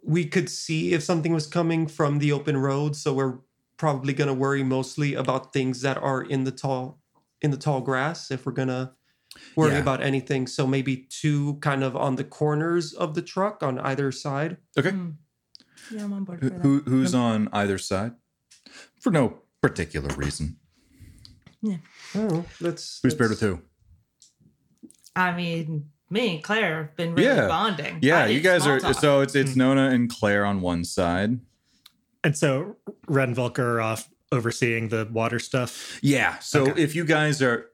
we could see if something was coming from the open road. So we're probably gonna worry mostly about things that are in the tall in the tall grass if we're gonna worry Yeah. about anything. So maybe two kind of on the corners of the truck on either side. Okay. Mm. Yeah, I'm on board for Who, that. who who's on either side? For no particular reason. I don't know. Let's Who's paired with let's- who? I mean, me and Claire have been really Yeah. bonding. Yeah, you guys are talk. so it's it's Nona and Claire on one side. And so Red and Volker are off overseeing the water stuff. Yeah. So Okay. if you guys are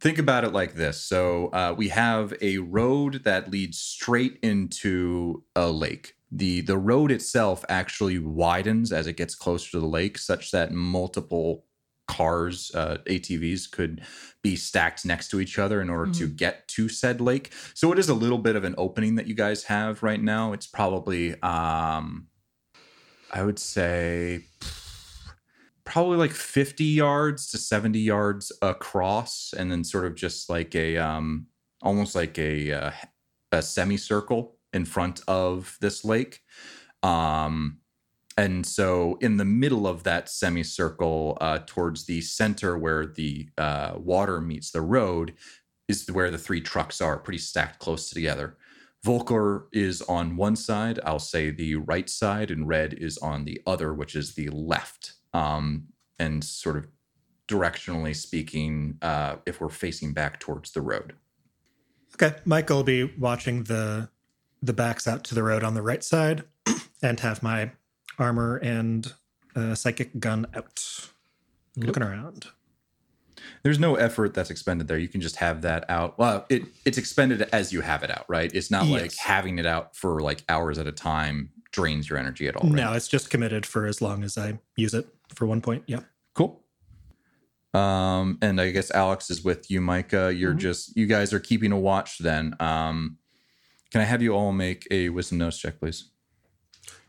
think about it like this. So uh, we have a road that leads straight into a lake. The the road itself actually widens as it gets closer to the lake, such that multiple cars, uh, ATVs, could be stacked next to each other in order to get to said lake. So it is a little bit of an opening that you guys have right now. It's probably, um, I would say, probably like 50 yards to 70 yards across and then sort of just like a um almost like a uh, a semicircle in front of this lake um and so in the middle of that semicircle uh towards the center where the uh water meets the road is where the three trucks are pretty stacked close together Volker is on one side, I'll say the right side, and Red is on the other, which is the left. Um, and sort of directionally speaking, uh, if we're facing back towards the road. Okay. Micah will be watching the the backs out to the road on the right side and have my armor and uh, psychic gun out. Looking around. There's no effort that's expended there. You can just have that out. Well, it it's expended as you have it out, right? It's not like having it out for like hours at a time drains your energy at all. Right? No, it's just committed for as long as I use it for one point. Yeah. Cool. Um, and I guess Alex is with you, Micah. You're Mhm. just you guys are keeping a watch then. Um, can I have you all make a wisdom notice check, please?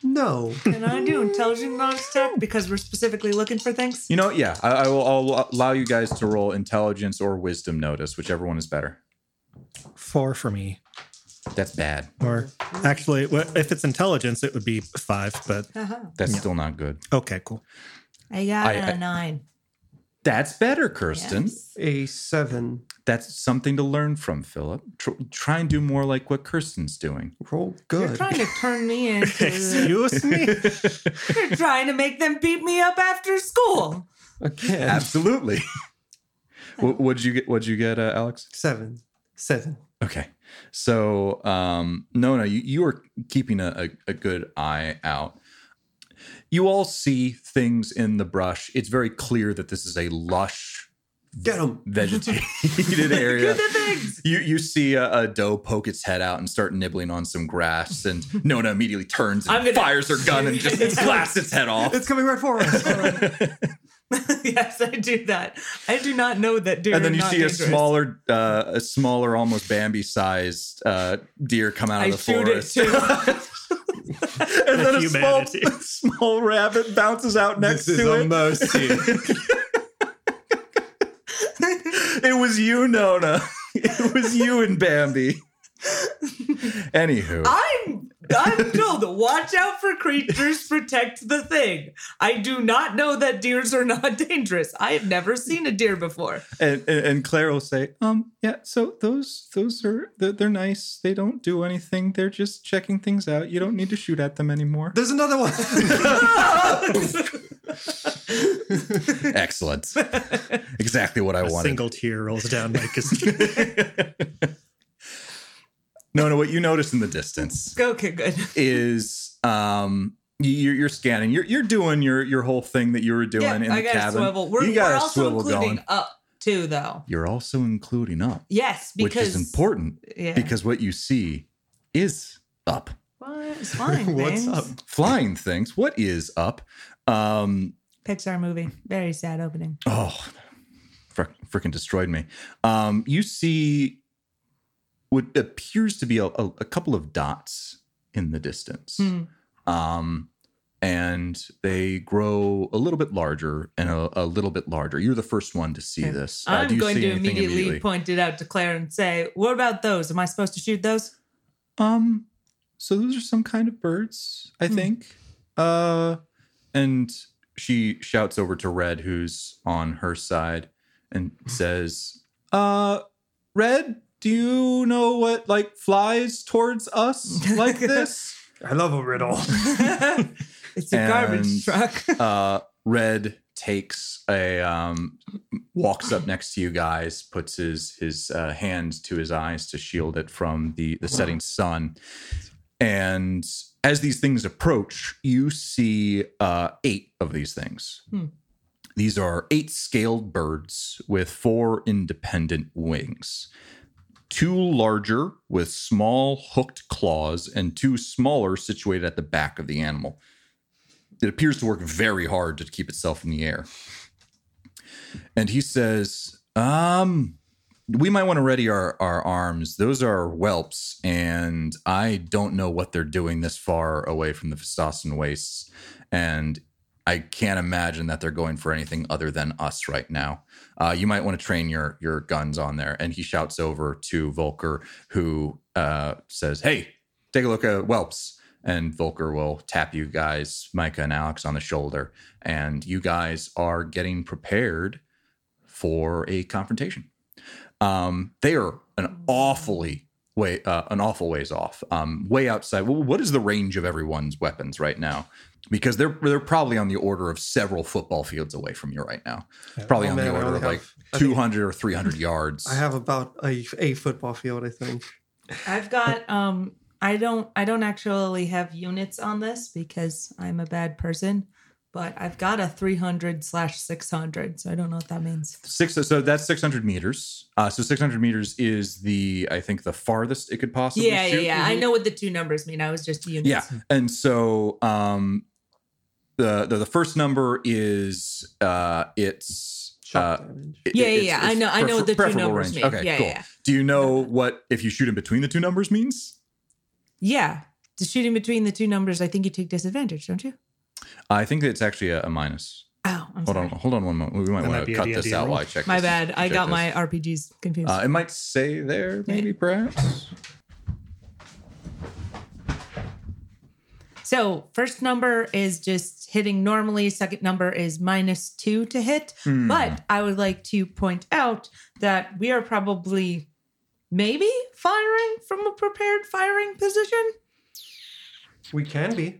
No. Can I do intelligent knowledge check because we're specifically looking for things? You know, yeah, I, I will I'll allow you guys to roll intelligence or wisdom notice, whichever one is better. Four for me. That's bad. Or actually, wh- if it's intelligence, it would be five, but Uh-huh. That's Yeah. still not good. okay, cool. I got I- a I- nine. That's better, Kirsten. Yes. A seven. That's something to learn from, Philip. Tr- try and do more like what Kirsten's doing. Roll good. You're trying to turn me into. Excuse me. You're trying to make them beat me up after school. Again. Absolutely. what, what'd you get? What'd you get, uh, Alex? Seven. Seven. Okay. So, um, no, no, you, you are keeping a, a, a good eye out. You all see things in the brush. It's very clear that this is a lush, Get him. vegetated area. Do the things. You you see a, a doe poke its head out and start nibbling on some grass, and Nona immediately turns and gonna- fires her gun and just blasts its head off. It's coming right for us. yes, I do that. I do not know that deer. and then you see a smaller, uh, a smaller, almost Bambi-sized uh, deer come out I of the shoot it forest. Too. and then a small, Humanity. small rabbit bounces out next this is to a it. mercy. It was you, Nona. It was you and Bambi. Anywho, I'm I'm told watch out for creatures, protect the thing. I do not know that deers are not dangerous. I have never seen a deer before. and, and and Claire will say, um, yeah. So those those are they're, they're nice. They don't do anything. They're just checking things out. You don't need to shoot at them anymore. There's another one. Excellent. exactly what I A wanted. single tear rolls down Micah's no, no. What you notice in the distance okay, good. is um you're, you're scanning. You're you're doing your your whole thing that you were doing Yeah, in I the cabin. swivel. We're, you got we're a also swivel including going. up too, though. You're also including up, Yes, which is important Yeah. because what you see is up. What? Fine. What's up? Flying things. What is up? Um Pixar movie. Very sad opening. oh freaking destroyed me. Um you see what appears to be a, a, a couple of dots in the distance. Hmm. um, and they grow a little bit larger and a, a little bit larger. You're the first one to see Okay. this. Uh, I'm do you going to anything immediately, point it out to Claire and say, "What about those? Am I supposed to shoot those?" Um, so those are some kind of birds, I Hmm. think. Uh, and she shouts over to Red, who's on her side, and says, "Uh, Red, do you know what like flies towards us like this?" I love a riddle. it's a And- garbage truck. uh, Red takes a um, walks up next to you guys, puts his his uh, hand to his eyes to shield it from the the setting sun, and as these things approach, you see uh, eight of these things. Hmm. These are eight scaled birds with four independent wings. Two larger with small hooked claws, and two smaller situated at the back of the animal it appears to work very hard to keep itself in the air. And he says, um, we might want to ready our, our arms. Those are whelps, and I don't know what they're doing this far away from the Fistasan wastes. And I can't imagine that they're going for anything other than us right now. Uh, you might want to train your your guns on there. And he shouts over to Volker, who uh, says, "Hey, take a look at whelps." And Volker will tap you guys, Micah and Alex, on the shoulder, and you guys are getting prepared for a confrontation. Um, they are an awfully way, uh, an awful ways off, um, way outside. Well, what is the range of everyone's weapons right now? Because they're they're probably on the order of several football fields away from you right now. Probably Oh, on man, the order of like have- I think- two hundred or three hundred yards. I have about a, a football field, I think. I've got um I don't I don't actually have units on this because I'm a bad person, but I've got a 300 slash 600, so I don't know what that means. six so that's 600 meters uh so 600 meters is the i think the farthest it could possibly Yeah, yeah, shoot. yeah. I know what the two numbers mean. I was just units. yeah and so um the the, the first number is uh it's uh damage. it- Yeah, yeah, it's- yeah. I know- I know what the two preferable numbers mean. okay Yeah, cool yeah, yeah. do you know what if you shoot in between the two numbers means Yeah. The shooting between the two numbers, I think you take disadvantage, don't you? i think it's actually a, a minus Oh, I'm hold sorry. on hold on one moment we might That want might to cut this out roll. while i check My this- bad. I got this. my RPGs confused. uh, it might say there maybe perhaps So first number is just hitting normally. Second number is minus two to hit. Hmm. But I would like to point out that we are probably maybe firing from a prepared firing position. We can be.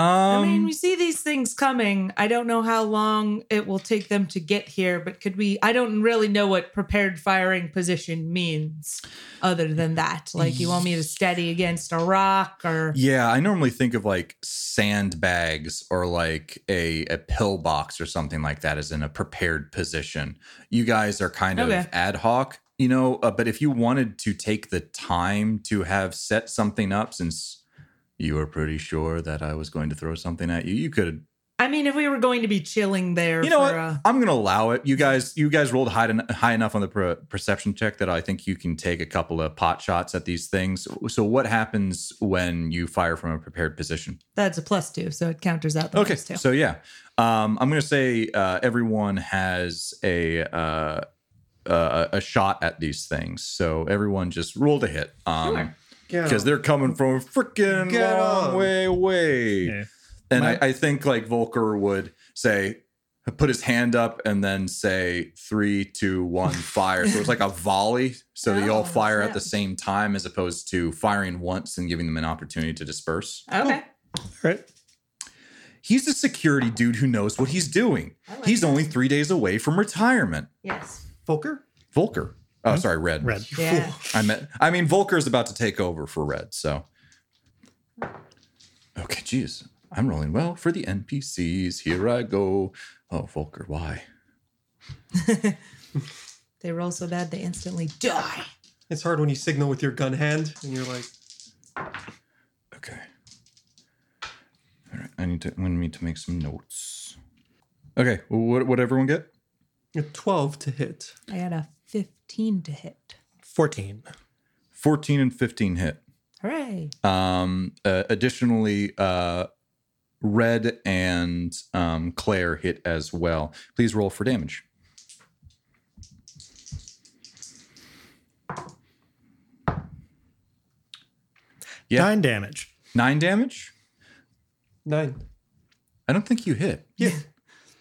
Um, I mean, we see these things coming. I don't know how long it will take them to get here, but could we? I don't really know what prepared firing position means other than that. Like, you want me to steady against a rock or. Yeah, I normally think of like sandbags or like a, a pillbox or something like that as in a prepared position. You guys are kind of ad hoc, you know, uh, but if you wanted to take the time to have set something up since you were pretty sure that I was going to throw something at you, you could I mean, if we were going to be chilling there, you know for what? A, I'm gonna allow it. You guys, you guys rolled high, en- high enough on the per- perception check that I think you can take a couple of pot shots at these things. So, what happens when you fire from a prepared position? that's a plus two, so it counters out the Okay, so yeah, um, I'm gonna say uh, everyone has a uh, uh, a shot at these things. So everyone just roll to hit. Um, Sure. Get because 'em. they're coming from a freaking Get long 'em. way away. Yeah. And My- I, I think like Volker would say, put his hand up and then say three, two, one, fire. so it's like a volley. So that you all Oh, fire at snap. the same time as opposed to firing once and giving them an opportunity to disperse. Okay. All right. He's a security dude who knows what he's doing. I like He's that. only three days away from retirement. Yes. Volker? Volker. Oh, sorry, Red. Red. Yeah. I meant. I mean, Volker is about to take over for Red. So, okay, geez, I'm rolling well for the NPCs. Here I go. Oh, Volker, why? They roll so bad they instantly die. It's hard when you signal with your gun hand and you're like, Okay. All right, I need to. I need to make some notes. Okay, what what everyone get? a 12 to hit. I had a 15 to hit. 14. 14 and 15 hit. Hooray. Um, uh, additionally, uh, Red and um, Claire hit as well. Please roll for damage. Yeah. Nine damage. Nine damage? Nine. I don't think you hit. Yeah.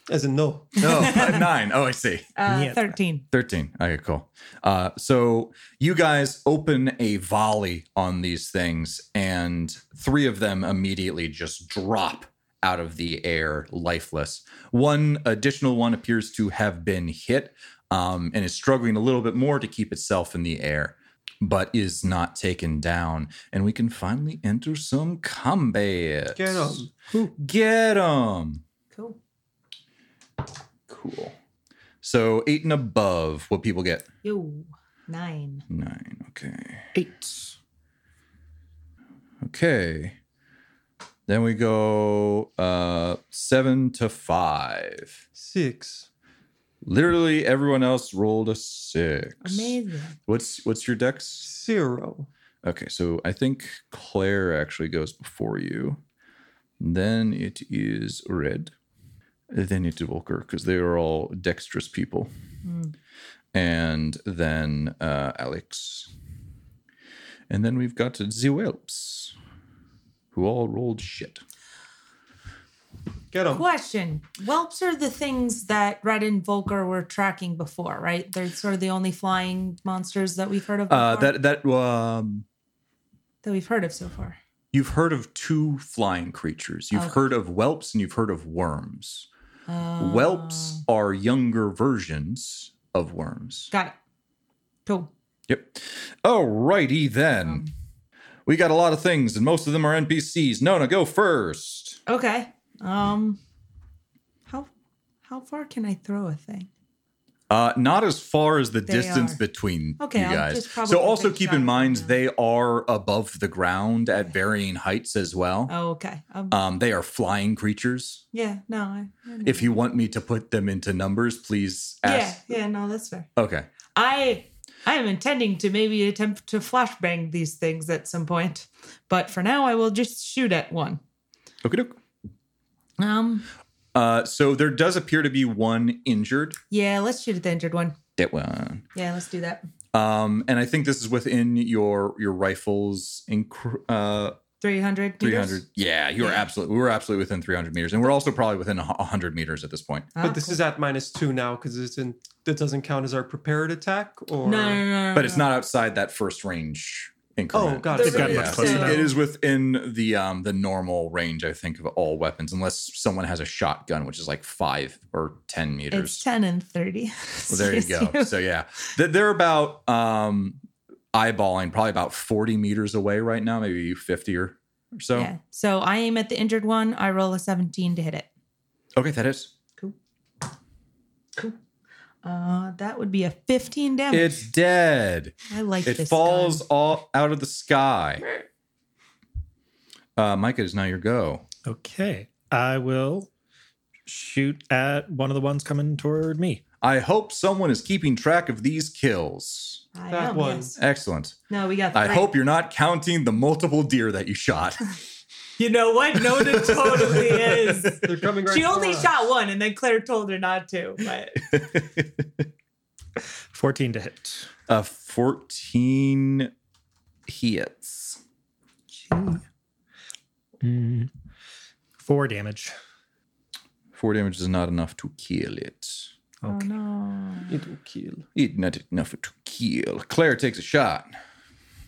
As in no. No, nine. Oh, I see. Uh, Yeah. 13. 13. Okay, cool. Uh, so you guys open a volley on these things, and three of them immediately just drop out of the air, lifeless. One additional one appears to have been hit um, and is struggling a little bit more to keep itself in the air, but is not taken down. And we can finally enter some combat. Get 'em. Get 'em. Cool. Cool. So eight and above, what people get? Yo. Nine. Nine. Okay. Eight. Okay. Then we go uh seven to five. Six. Literally everyone else rolled a six. Amazing. What's what's your dex? Zero. Okay, so I think Claire actually goes before you. Then it is red. Then it's Volker, because they are all dexterous people. Mm. And then uh, Alex. And then we've got the Whelps, who all rolled shit. Get them. Question. Whelps are the things that Red and Volker were tracking before, right? They're sort of the only flying monsters that we've heard of before, Uh, that that um, that we've heard of so far. you've heard of two flying creatures. You've Okay. heard of whelps and you've heard of worms. Uh, Whelps are younger versions of worms. Got it. Cool. Yep. Alrighty then. we got a lot of things, and most of them are NPCs. Nona, go first. Okay. Um how how far can I throw a thing? Uh, not as far as the They distance are. between Okay, you guys. So also keep in mind they are above the ground at varying heights as well. Oh, okay. Um, Um, they are flying creatures. yeah, no. I, I. If you want me to put them into numbers, please Yeah, ask. yeah, no, that's fair. Okay. I I am intending to maybe attempt to flashbang these things at some point, but for now I will just shoot at one. Okay. Um, Uh, so there does appear to be one injured. yeah, let's shoot at the injured one. That one. Yeah, let's do that. Um, and I think this is within your your rifle's inc- uh, 300 300. Yeah, you are Yeah. absolutely. We were absolutely within 300 meters, and we're also probably within a 100 meters at this point. But this is at minus two now because it's in. That doesn't count as our prepared attack, or no, no, no, no, But it's not outside that first range increment. Oh, got The it. It's gotten range, much closer so- now. it is within the um the normal range, I think, of all weapons, unless someone has a shotgun, which is like five or ten meters. It's 10 and 30. Well, there you go. So yeah, they're about um eyeballing probably about 40 meters away right now, maybe 50 or or so. yeah. So I aim at the injured one. I roll a 17 to hit it. Okay, that is. Cool. Cool. Uh, that would be a 15 damage. It's dead. I like It this falls gun. all out of the sky. Uh, Micah, it is now your go. Okay. I will shoot at one of the ones coming toward me. I hope someone is keeping track of these kills. I That am, one. yes. Excellent. No, we got. I three. hope you're not counting the multiple deer that you shot. You know what? No, it totally is. They're coming right. She only us. shot one, and then Claire told her not to. But 14 to hit. uh, 14 hits. Mm. Four damage. Four damage is not enough to kill it. oh no, It will kill. It not enough to kill. Claire takes a shot.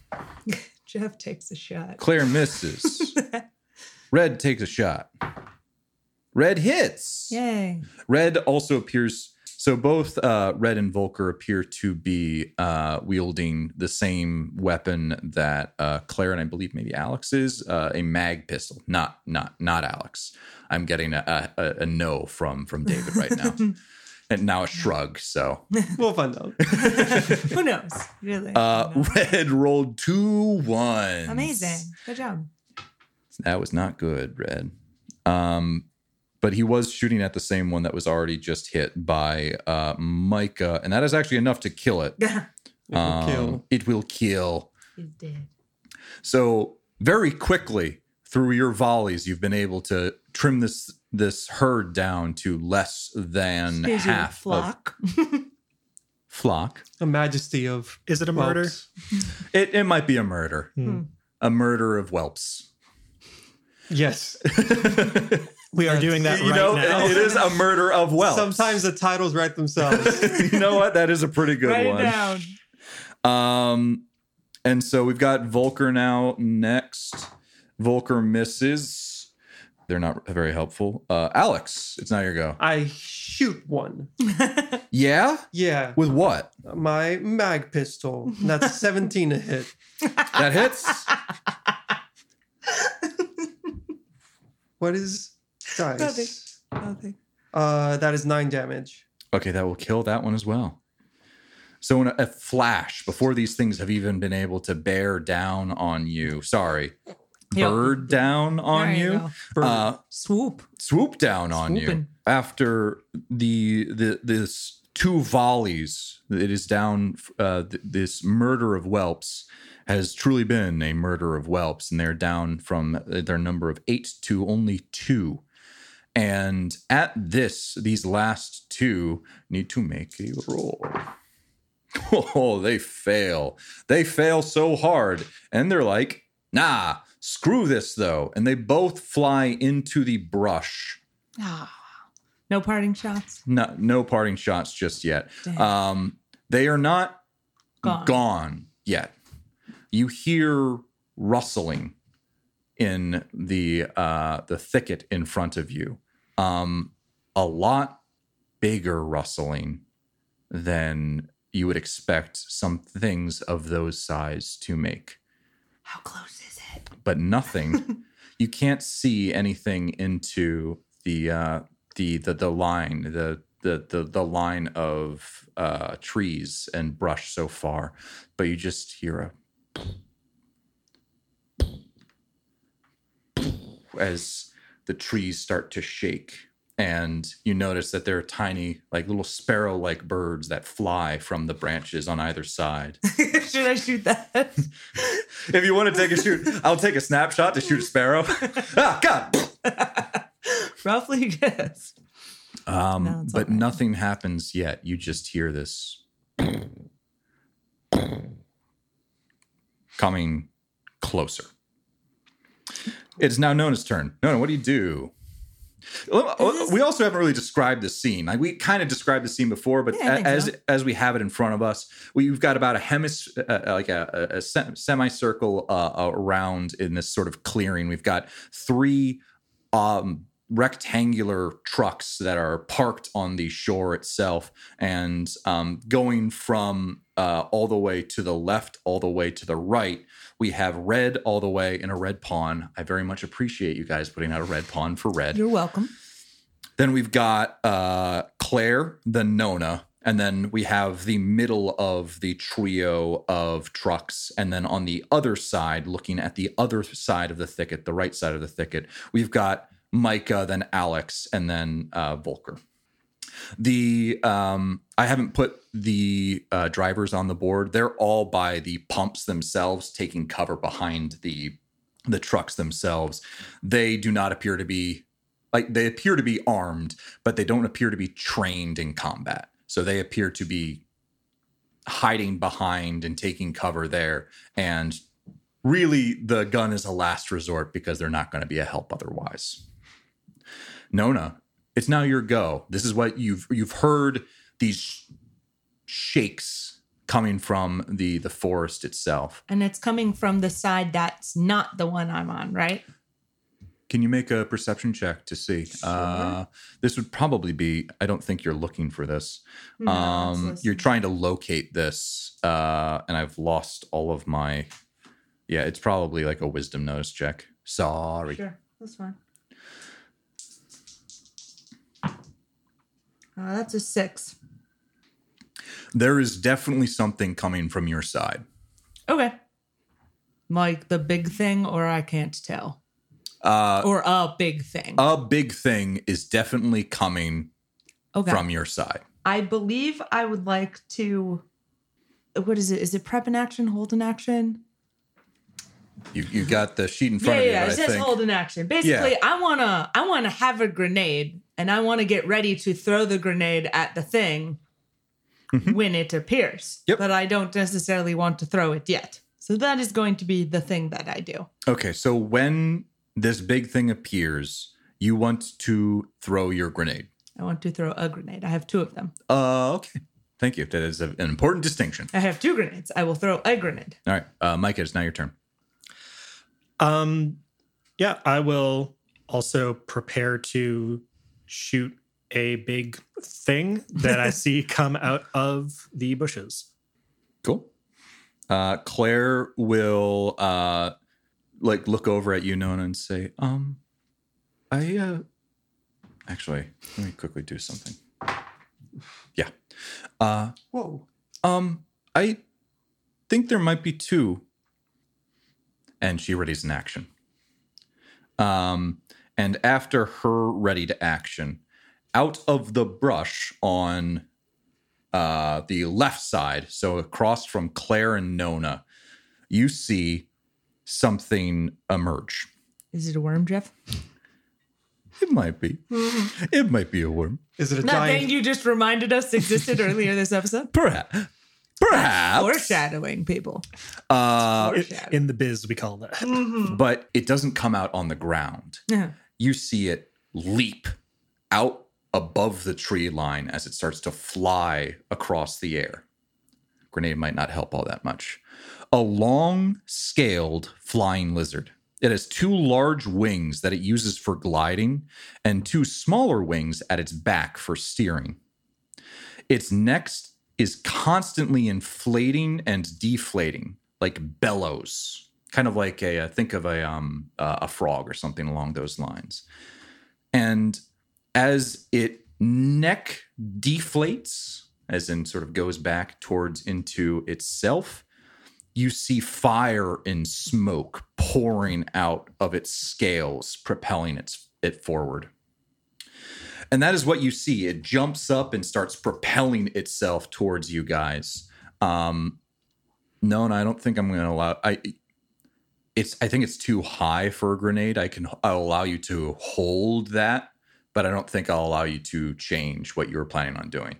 Jeff takes a shot. Claire misses. Red takes a shot. Red hits. Yay! Red also appears. So both uh, Red and Volker appear to be uh, wielding the same weapon that uh, Claire and I believe maybe Alex is uh, a mag pistol. Not not not Alex. I'm getting a, a, a no from from David right now, and now a shrug. So We'll find out. Who knows? Really? uh, Who? Red rolled two ones. Amazing. Good job. That was not good, Red. Um, but he was shooting at the same one that was already just hit by uh, Micah, and that is actually enough to kill it. It will Um, kill. It will kill. He's dead. So very quickly through your volleys, you've been able to trim this this herd down to less than Excuse you, half of flock. flock. A majesty of Is it a murder? It it might be a murder, Hmm. a murder of whelps. Yes. We are doing that you right know, now. it- it is a murder of whelps. Sometimes the titles write themselves. you know what? That is a pretty good Write one. it down. Um, and so we've got Volker now next. Volker misses. They're not very helpful. Uh, Alex, it's now your go. I shoot one. Yeah, Yeah. with what? My mag pistol. That's 17 a hit. That hits. What is dice? Nothing. Nothing. Uh, that is nine damage. okay, that will kill that one as well. So in a, a flash, before these things have even been able to bear down on you, sorry, Yep. bird down on There you, go. Bird. uh, Swoop. swoop down on you Swooping. after the the this two volleys it is down uh th- this murder of whelps has truly been a murder of whelps and they're down from their number of 8 to only 2 and at this these last two need to make a roll oh they fail they fail so hard and they're like nah screw this though and they both fly into the brush Ah. No parting shots. no, no parting shots just yet. Um, they are not Gone. gone. yet. You hear rustling in the uh, the thicket in front of you. Um, a lot bigger rustling than you would expect some things of those size to make, How close is it? but nothing. you can't see anything into the uh, the the the line the the the, the line of uh, trees and brush so far, but you just hear a as the trees start to shake and you notice that there are tiny like little sparrow like birds that fly from the branches on either side Should I shoot that? if you want to take a shoot i'll take a snapshot to shoot a sparrow ah god Roughly, yes. Um, No, but right. nothing happens yet. You just hear this coming closer. It's now Nona's turn. Nona, what do you do? Is- We also haven't really described the scene. Like we kind of described the scene before, but Yeah, as so. as we have it in front of us, we've got about a hemis uh, like a, a, a semicircle uh, around in this sort of clearing. We've got three um, rectangular trucks that are parked on the shore itself, and um, going from uh, all the way to the left, all the way to the right. We have red all the way in a red pawn. I very much appreciate you guys putting out a red pawn for red. You're welcome. Then we've got uh, Claire, the Nona, and then we have the middle of the trio of trucks. And then on the other side, looking at the other side of the thicket, the right side of the thicket, we've got Micah, then Alex, and then uh, Volker. The um, I haven't put the uh, drivers on the board. They're all by the pumps themselves, taking cover behind the the trucks themselves. They do not appear to be like they appear to be armed, but they don't appear to be trained in combat. So they appear to be hiding behind and taking cover there. And really, the gun is a last resort because they're not going to be a help otherwise. Nona, it's now your go. This is what you've you've heard these shakes coming from the the forest itself. And it's coming from the side that's not the one I'm on, right? Can you make a perception check to see? Uh, this would probably be. I don't think you're looking for this. No, um, you're trying to locate this, uh, and I've lost all of my. Yeah, it's probably like a wisdom notice check. Sorry. Sure, that's fine. Uh, that's a six. There is definitely something coming from your side. Okay. Like the big thing, or I can't tell. Uh, Or a big thing. a big thing is definitely coming okay. from your side. I believe I would like to. What is it? Is it prep in action, hold in action? You you got the sheet in front yeah, of you. yeah. It I says think hold in action. Basically, I wanna, I wanna have a grenade, and I want to get ready to throw the grenade at the thing when it appears. Mm-hmm. Yep. But I don't necessarily want to throw it yet. So that is going to be the thing that I do. Okay, so when this big thing appears, you want to throw your grenade. I want to throw a grenade. I have two of them. Uh, okay. Thank you. That is a- an important distinction. I have two grenades. I will throw a grenade. All right, uh, Micah, it's now your turn. Um, yeah, I will also prepare to shoot a big thing that I see come out of the bushes. Cool. Uh, Claire will uh, like look over at you, Nona, and say, "Um, I uh, actually let me quickly do something. Yeah. Uh, Whoa. um, I think there might be two. And she readies an action. Um, and after her ready to action, out of the brush on uh, the left side, so across from Claire and Nona, you see something emerge. Is it a worm, Jeff? It might be. it might be a worm. Is it a That giant? thing you just reminded us existed earlier this episode. Perhaps. Perhaps. Foreshadowing, people. Uh, Foreshadowing. In the biz, we call that. but it doesn't come out on the ground. Yeah. You see it leap out above the tree line as it starts to fly across the air. Grenade might not help all that much. A long scaled flying lizard. It has two large wings that it uses for gliding and two smaller wings at its back for steering. Its neck is constantly inflating and deflating like bellows, kind of like a uh, think of a um uh, a frog or something along those lines. And as it neck deflates, as in sort of goes back towards into itself, you see fire and smoke pouring out of its scales, propelling its it forward. And that is what you see. It jumps up and starts propelling itself towards you guys. Um, no, and I don't think I'm going to allow. I it's I think it's too high for a grenade. I can I'll allow you to hold that, but I don't think I'll allow you to change what you were planning on doing.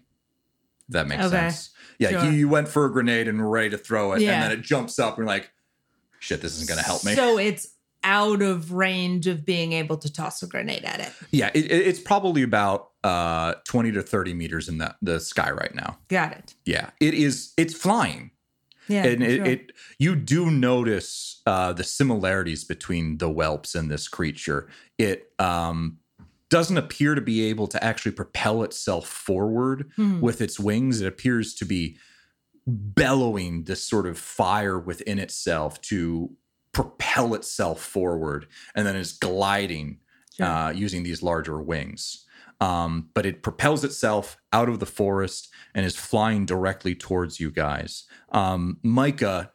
That makes Okay. sense. Yeah, Sure. you, you went for a grenade and were ready to throw it, Yeah. and then it jumps up and you're like, shit, this isn't going to help me. So it's out of range of being able to toss a grenade at it. Yeah, it, it- it's probably about uh, 20 to 30 meters in the, the sky right now. Got it. Yeah, it is. It's flying. Yeah. and it, sure. it you do notice uh, the similarities between the whelps and this creature. It um, doesn't appear to be able to actually propel itself forward Hmm. with its wings. It appears to be bellowing this sort of fire within itself to propel itself forward, and then is gliding Sure. uh, using these larger wings. Um, but it propels itself out of the forest and is flying directly towards you guys. Um, Micah,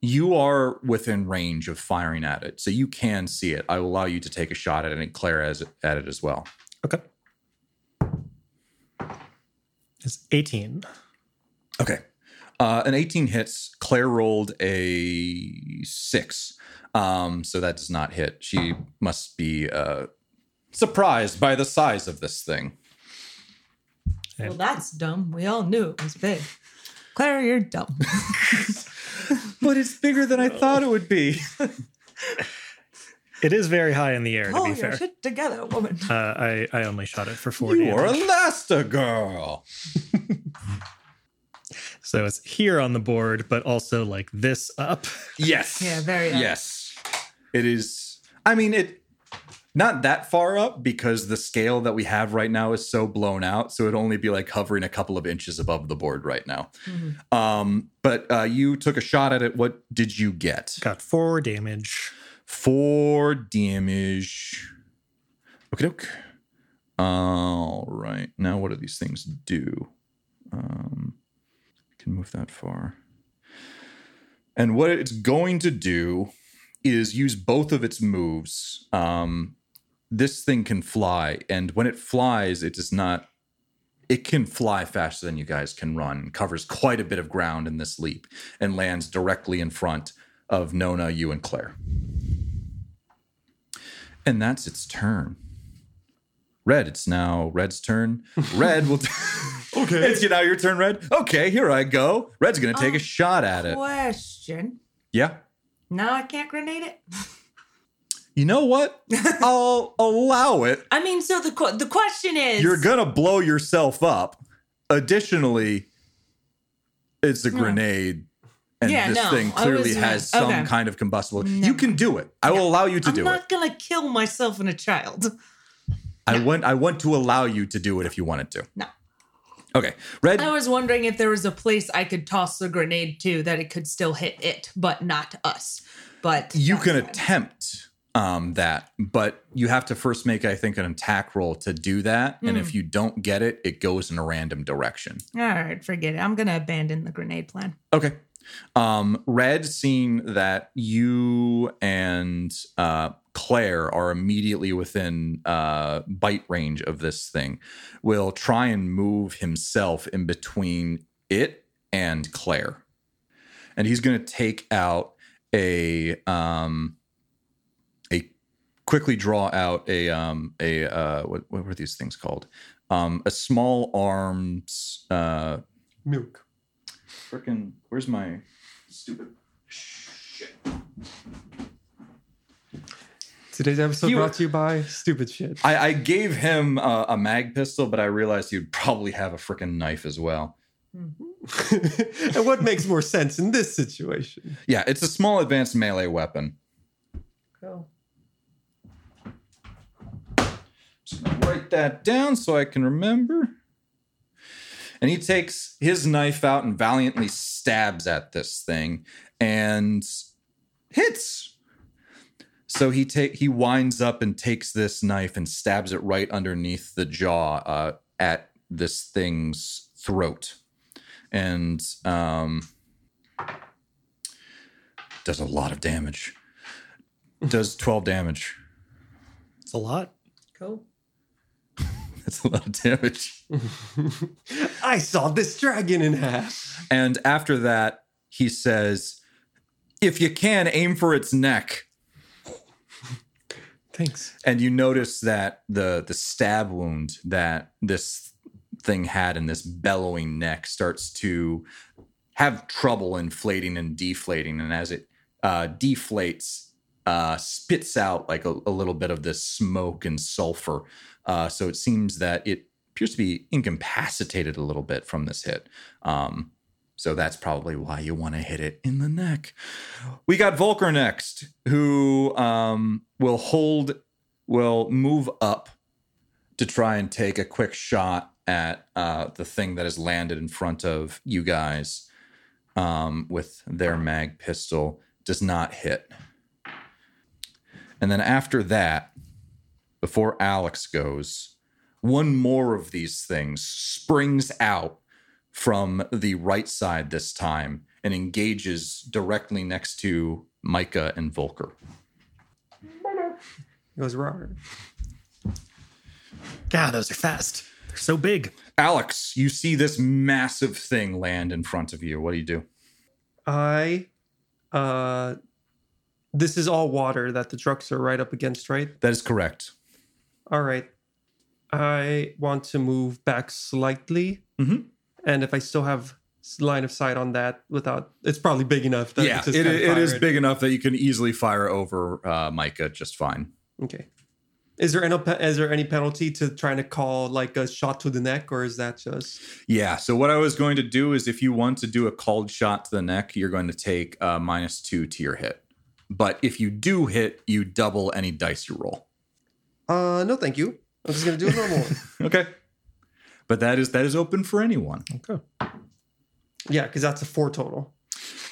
you are within range of firing at it, so you can see it. I will allow you to take a shot at it, and Claire as at it as well. Okay. It's 18. Okay. Uh, an 18 hits. Claire rolled a six. Um, so that does not hit. She must be uh, surprised by the size of this thing. well, that's dumb. We all knew it was big. Claire, you're dumb. But it's bigger than I thought it would be. It is very high in the air, to be your fair. shit together, woman. Uh, I, I only shot it for four You are damage. Elastigirl. So it's here on the board, but also like this up. Yes. Yeah, very up. Yes. It is. I mean, it not that far up because the scale that we have right now is so blown out. So it'd only be like hovering a couple of inches above the board right now. Mhm. Um, but uh, you took a shot at it. What did you get? Got four damage. Four damage. Okay, doke. All right. Now, what do these things do? Um, can move that far. And what it's going to do is use both of its moves. Um, this thing can fly, and when it flies, it does not. It can fly faster than you guys can run. Covers quite a bit of ground in this leap, and lands directly in front of Nona, you, and Claire. And that's its turn. Red, it's now Red's turn. Red will. Okay. it's now your turn, Red. Okay, here I go. Red's gonna take a Oh, shot at it. Question. Yeah. Now I can't grenade it. You know what? I'll allow it. I mean, so the qu- the question is, You're gonna blow yourself up. Additionally, it's a No. Hmm. grenade. And Yeah, this no, thing clearly has some kind of combustible. No. You can do it. I will allow you to I'm do it. I'm not gonna kill myself and a child. I want I want to allow you to do it if you wanted to. No. Okay. Red I was wondering if there was a place I could toss the grenade to that it could still hit it, but not us. But you can attempt um, that, but you have to first make, I think, an attack roll to do that. And Hmm. if you don't get it, it goes in a random direction. All right, forget it. I'm gonna abandon the grenade plan. Okay. Um, Red, seeing that you and uh, Claire are immediately within uh, bite range of this thing, will try and move himself in between it and Claire. And he's going to take out a um, a quickly draw out a um, a uh, what, what were these things called? Um, a small arms uh, Milk. Frickin' where's my stupid shit? Today's episode You- brought to you by Stupid Shit. I, I gave him a, a mag pistol, but I realized he'd probably have a freaking knife as well. and what makes more sense in this situation? Yeah, it's a small advanced melee weapon. Cool. Just write that down so I can remember. And he takes his knife out and valiantly stabs at this thing and hits. So he take he winds up and takes this knife and stabs it right underneath the jaw uh, at this thing's throat, and um, does a lot of damage. Does twelve damage. It's a lot. Cool. That's a lot of damage. I saw this dragon in half. And after that, he says, "If you can, aim for its neck." Thanks. and you notice that the the stab wound that this thing had in this bellowing neck starts to have trouble inflating and deflating and as it uh, deflates uh, spits out like a, a little bit of this smoke and sulfur. Uh, so it seems that it appears to be incapacitated a little bit from this hit. Um, so that's probably why you want to hit it in the neck. We got Volker next, who um, will hold, will move up to try and take a quick shot at uh, the thing that has landed in front of you guys um, with their mag pistol. Does not hit. And then after that, before Alex goes, one more of these things springs out from the right side this time and engages directly next to Micah and Volker. It was Robert. God, those are fast. They're so big. Alex, you see this massive thing land in front of you. What do you do? I, uh, this is all water that the trucks are right up against, right? That is correct. All right. I want to move back slightly. Mhm. And if I still have line of sight on that without, it's probably big enough. That yeah, it, kinda it fire big enough that you can easily fire over uh, Micah just fine. Okay. Is there any is there any penalty to trying to call like a shot to the neck, or is that just Yeah. So what I was going to do is, if you want to do a called shot to the neck, you're going to take uh, minus two to your hit. But if you do hit, you double any dice you roll. Uh no thank you. I'm just gonna do a normal one. Okay. But that is that is open for anyone. Okay. Yeah, because that's a four total.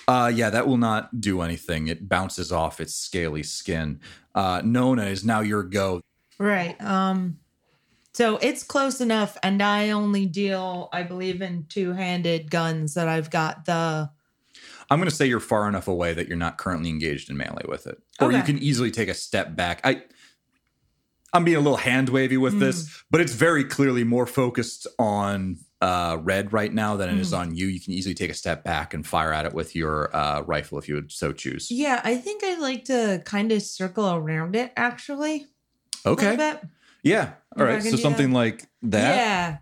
Uh, yeah, that will not do anything. It bounces off its scaly skin. Uh, Nona is now your go. Right. Um so it's close enough and I only deal I believe in two-handed guns that I've got the I'm going to say you're far enough away that you're not currently engaged in melee with it, or you can easily take a step back. I, I'm being a little hand wavy with this, but it's very clearly more focused on uh, red right now than it is on you. You can easily take a step back and fire at it with your uh, rifle if you would so choose. Yeah, I think I'd like to kind of circle around it actually. Okay. Yeah. All right. So something like that. Yeah.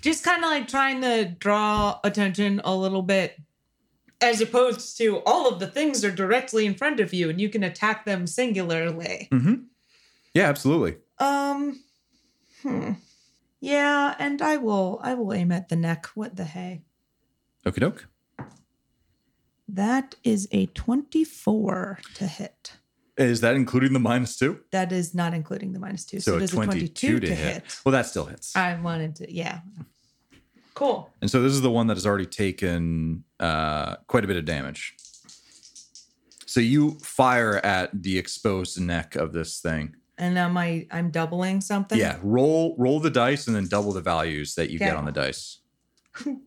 Just kind of like trying to draw attention a little bit as opposed to all of the things are directly in front of you and you can attack them singularly. hmm Yeah. Absolutely. Um hmm. Yeah, and I will I will aim at the neck. What the hey? Okie doke. That is a 24 to hit. Is that including the minus two? That is not including the minus two. So, So, it is 22, to, hit. Well, that still hits. I wanted to, yeah. Cool. And so this is the one that has already taken uh, quite a bit of damage. So you fire at the exposed neck of this thing. And now my I'm doubling something. Yeah, roll roll the dice and then double the values that you get on the dice.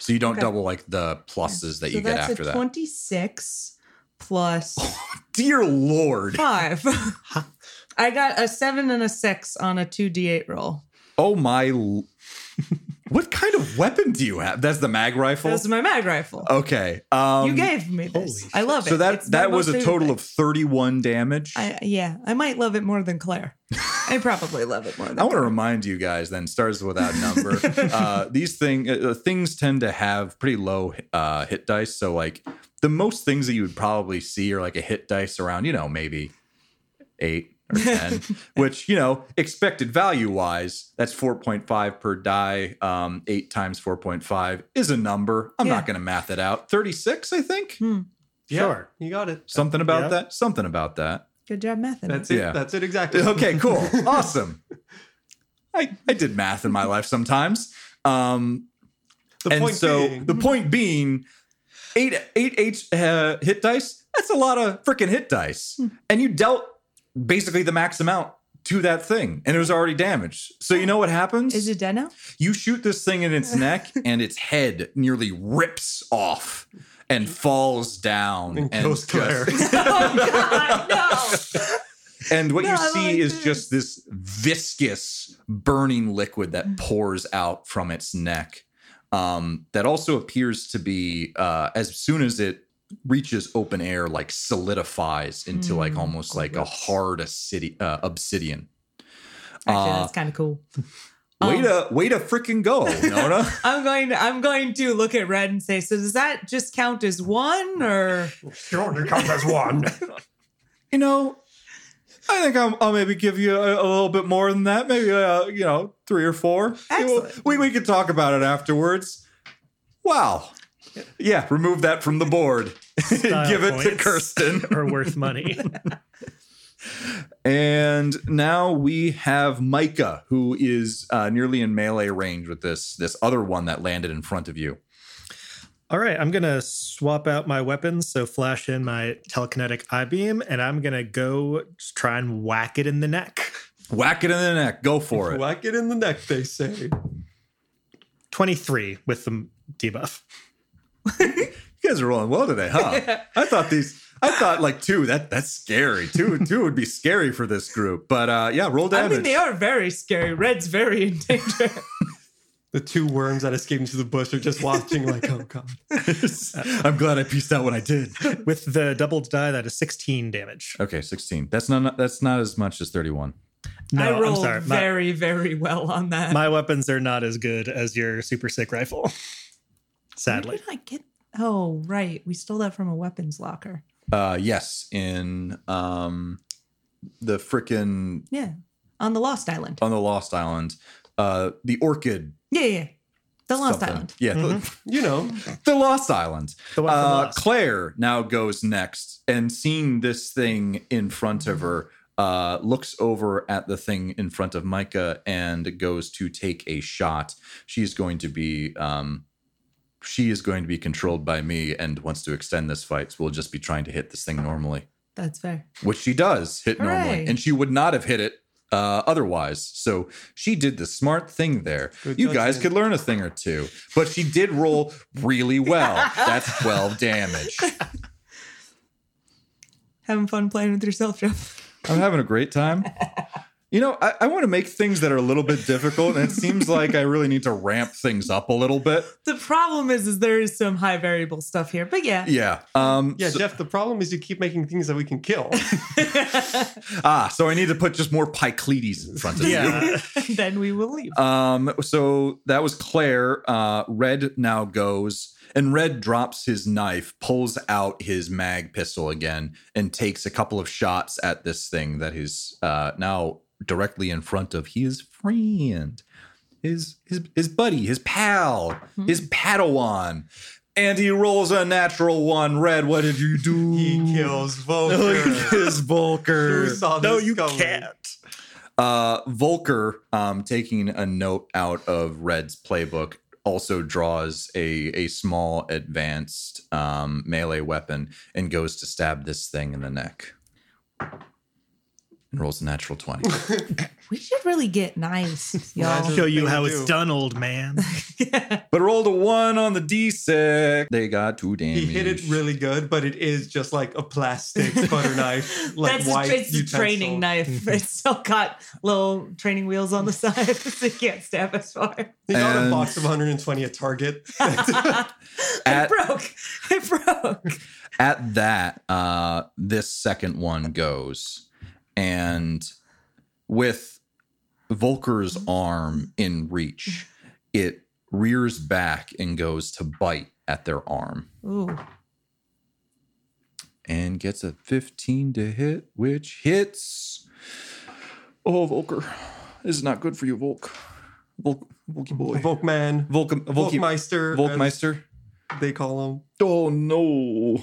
So you don't Okay. double like the pluses that so you get after that. 26 plus Dear Lord. five. I got a seven and a six on a 2d8 roll. Oh my What kind of weapon do you have? That's the mag rifle? This is my mag rifle. okay. Um you gave me this. I love it. So that It's that was a total thing. of 31 damage. I, yeah, I might love it more than Claire. I probably love it more than I want to remind you guys then starts with that number. uh, these thing uh, things tend to have pretty low uh, hit dice. So like the most things that you would probably see are like a hit dice around you know maybe eight or ten, which you know expected value wise that's four point five per die. Um, eight times four point five is a number. I'm Yeah. not going to math it out. Thirty six, I think. Hmm. Sure. you got it. Something about Yeah. that. Something about that. Good job mathing. That's it. it. Yeah. That's it exactly. Okay, cool. awesome. I, I did math in my life sometimes. Um, The and point so being, the point being, eight eight eight uh, hit dice. That's a lot of freaking hit dice, and you dealt basically the max amount to that thing, and it was already damaged. So you know what happens? Is it dead now? you shoot this thing in its neck, and its head nearly rips off and falls down, And and kills Claire. just- oh God, no! And what No, you see like is this. just this viscous, burning liquid that pours out from its neck. Um, that also appears to be, uh, as soon as it reaches open air, like solidifies into like Mm. almost like a hard acidi- uh, obsidian. Actually, Uh, that's kind of cool. Way Um, to way to freaking go, Nona. I'm going to I'm going to look at red and say, so does that just count as one or sure, it counts as one. you know, I think I'll, I'll maybe give you a, a little bit more than that. Maybe, uh, you know, three or four. Excellent. We, we could talk about it afterwards. Wow. Yeah, remove that from the board. Give it to Kirsten. Are worth money. And now we have Micah, who is uh, nearly in melee range with this this other one that landed in front of you. All right, I'm gonna swap out my weapons. So flash in my telekinetic eye beam, and I'm gonna go just try and whack it in the neck. Whack it in the neck. Go for it. Whack it in the neck, they say. 23 with the debuff. You guys are rolling well today, huh? I thought these. I thought like two. That that's scary. Two two would be scary for this group. But uh, yeah, roll I damage. mean, they are very scary. Red's very in danger. The two worms that escaped into the bush are just watching, like, oh god. I'm glad I pieced out what I did. With the doubled die, that is 16 damage. Okay, sixteen. That's not that's not as much as thirty-one. No, I rolled I'm sorry. My, very, very well on that. my weapons are not as good as your super sick rifle. Where Sadly. did I get? Oh, right. We stole that from a weapons locker. Uh, yes, in um, the frickin' Yeah, on the Lost Island. on the Lost Island, uh, the Orchid. Yeah, yeah. yeah. The Lost something. Island. Yeah, Mhm. You know, the, the Lost Island. The one from Uh, Lost. Claire now goes next, and seeing this thing in front of her, uh, looks over at the thing in front of Micah and goes to take a shot. She's going to be, um, she is going to be controlled by me and wants to extend this fight. So we'll just be trying to hit this thing normally, That's fair. which she does hit normally, and she would not have hit it. Uh, otherwise, so she did the smart thing there. Good you guys judgment. could learn a thing or two, but she did roll really well. That's 12 damage. Having fun playing with yourself, Jeff. I'm having a great time. You know, I, I want to make things that are a little bit difficult, and it seems like I really need to ramp things up a little bit. The problem is, is there is some high variable stuff here, but yeah. Yeah. Um. yeah, so- Jeff, the problem is you keep making things that we can kill. ah. So I need to put just more Pycledes in front of you. Yeah. then we will leave. Um. So that was Claire. Uh. Red now goes, and Red drops his knife, pulls out his mag pistol again, and takes a couple of shots at this thing that is uh now directly in front of his friend, his his his buddy, his pal, his Padawan. And he rolls a natural one. Red, what did you do? he kills Look Volker. at this Volker. Saw no, this you coming? can't. Uh, Volker, um, taking a note out of Red's playbook, also draws a a small advanced um, melee weapon and goes to stab this thing in the neck. And rolls a natural twenty. we should really get nice, y'all. Imagine- Show you how it's done, old man. but rolled a one on the d6. They got two damage. He hit it really good, but it is just like a plastic butter knife, like That's white a, it's a training knife. It's still got little training wheels on the side, so you can't stab as far. He got a box of 120 at Target. it At- broke. It broke. at that, uh, this second one goes, and with Volker's arm in reach, it rears back and goes to bite at their arm Ooh. and gets a 15 to hit, which hits. Oh, Volker, this is not good for you, Volk. Volk, Volky boy. Volkman. Volk, Volky, Volkmeister. Volkmeister. They call him. Oh no.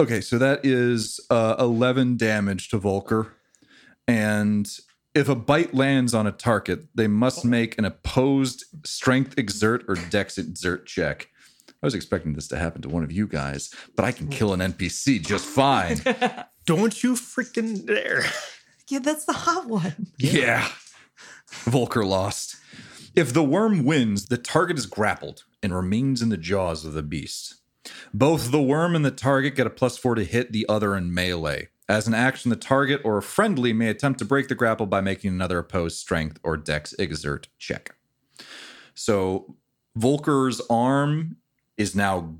Okay, so that is uh, 11 damage to Volker. And if a bite lands on a target, they must make an opposed strength exert or dex exert check. I was expecting this to happen to one of you guys, but I can kill an NPC just fine. Don't you freaking dare. Yeah, that's the hot one. yeah. Volker lost. If the worm wins, the target is grappled and remains in the jaws of the beast. Both the worm and the target get a plus four to hit the other in melee. As an action, the target or a friendly may attempt to break the grapple by making another opposed strength or dex exert check. So Volker's arm is now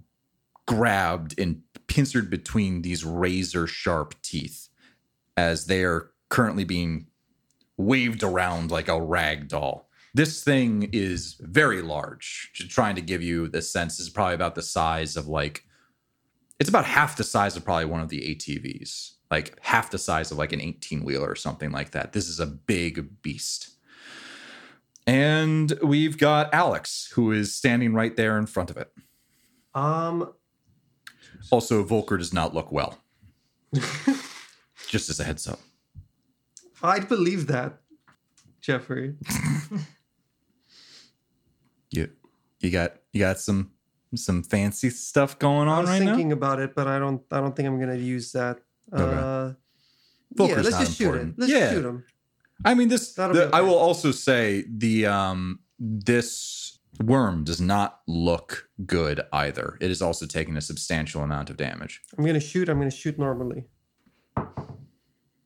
grabbed and pincered between these razor sharp teeth as they are currently being waved around like a rag doll. This thing is very large. Just trying to give you the sense this is probably about the size of like it's about half the size of probably one of the ATVs, like half the size of like an 18 wheeler or something like that. This is a big beast. And we've got Alex, who is standing right there in front of it. Um, Also, Volker does not look well. Just as a heads up. I'd believe that, Jeffrey. You you got you got some some fancy stuff going I on was right thinking about it, but I don't. I don't think I'm gonna use that. Okay. Uh, yeah, let's not just shoot important. him. Let's Yeah. shoot him. I mean this That'll the- be I will also say the um this worm does not look good either. It is also taking a substantial amount of damage. I'm gonna shoot. I'm gonna shoot normally.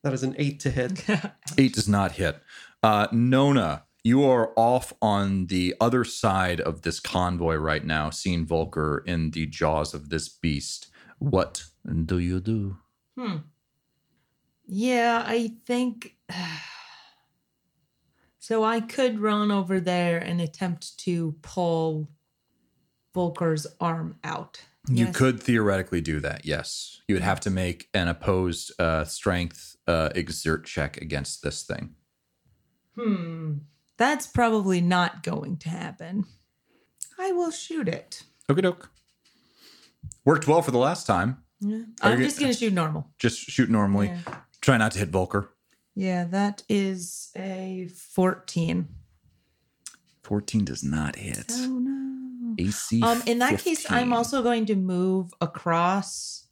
That is an eight to hit. Eight does not hit. Uh, Nona, you are off on the other side of this convoy right now, seeing Volker in the jaws of this beast. What do you do? Hmm. Yeah, I think. So I could run over there and attempt to pull Volker's arm out. You Yes. could theoretically do that, yes. You would have to make an opposed uh, strength uh, exert check against this thing. Hmm. That's probably not going to happen. I will shoot it. Okie doke. Worked well for the last time. Yeah. I'm just going to shoot normal. Just shoot normally. Yeah. Try not to hit Volker. Yeah, that is a 14. 14 does not hit. Oh no. AC. Um, in that case, I'm also going to move across.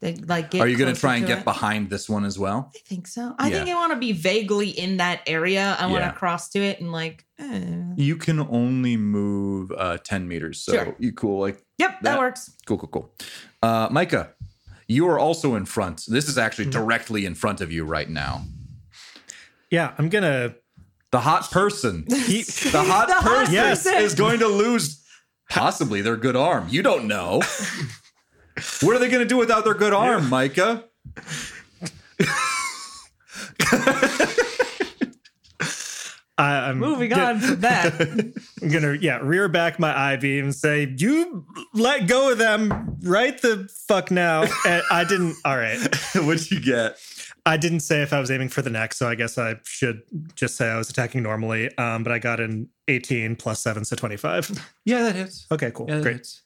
The, like, get Are you going to try and to get it. behind this one as well? I think so. I think I want to be vaguely in that area. I want Yeah. to cross to it and like. eh. You can only move uh, 10 meters. So Sure. you cool. Like, Yep, that, That- works. cool, cool, cool. Uh, Micah, you are also in front. This is actually directly in front of you right now. Yeah, I'm gonna The hot person. keep. The hot The hot person Yes. is going to lose possibly their good arm. You don't know. what are they going to do without their good arm, Micah? I, I'm Moving get- on from that. I'm gonna yeah rear back my I beam and say you let go of them right the fuck now. And I didn't. All right, What'd you get? I didn't say if I was aiming for the neck, so I guess I should just say I was attacking normally. Um, but I got an 18 plus seven, so 25. Yeah, that hits. Okay, cool, Yeah, great. hits.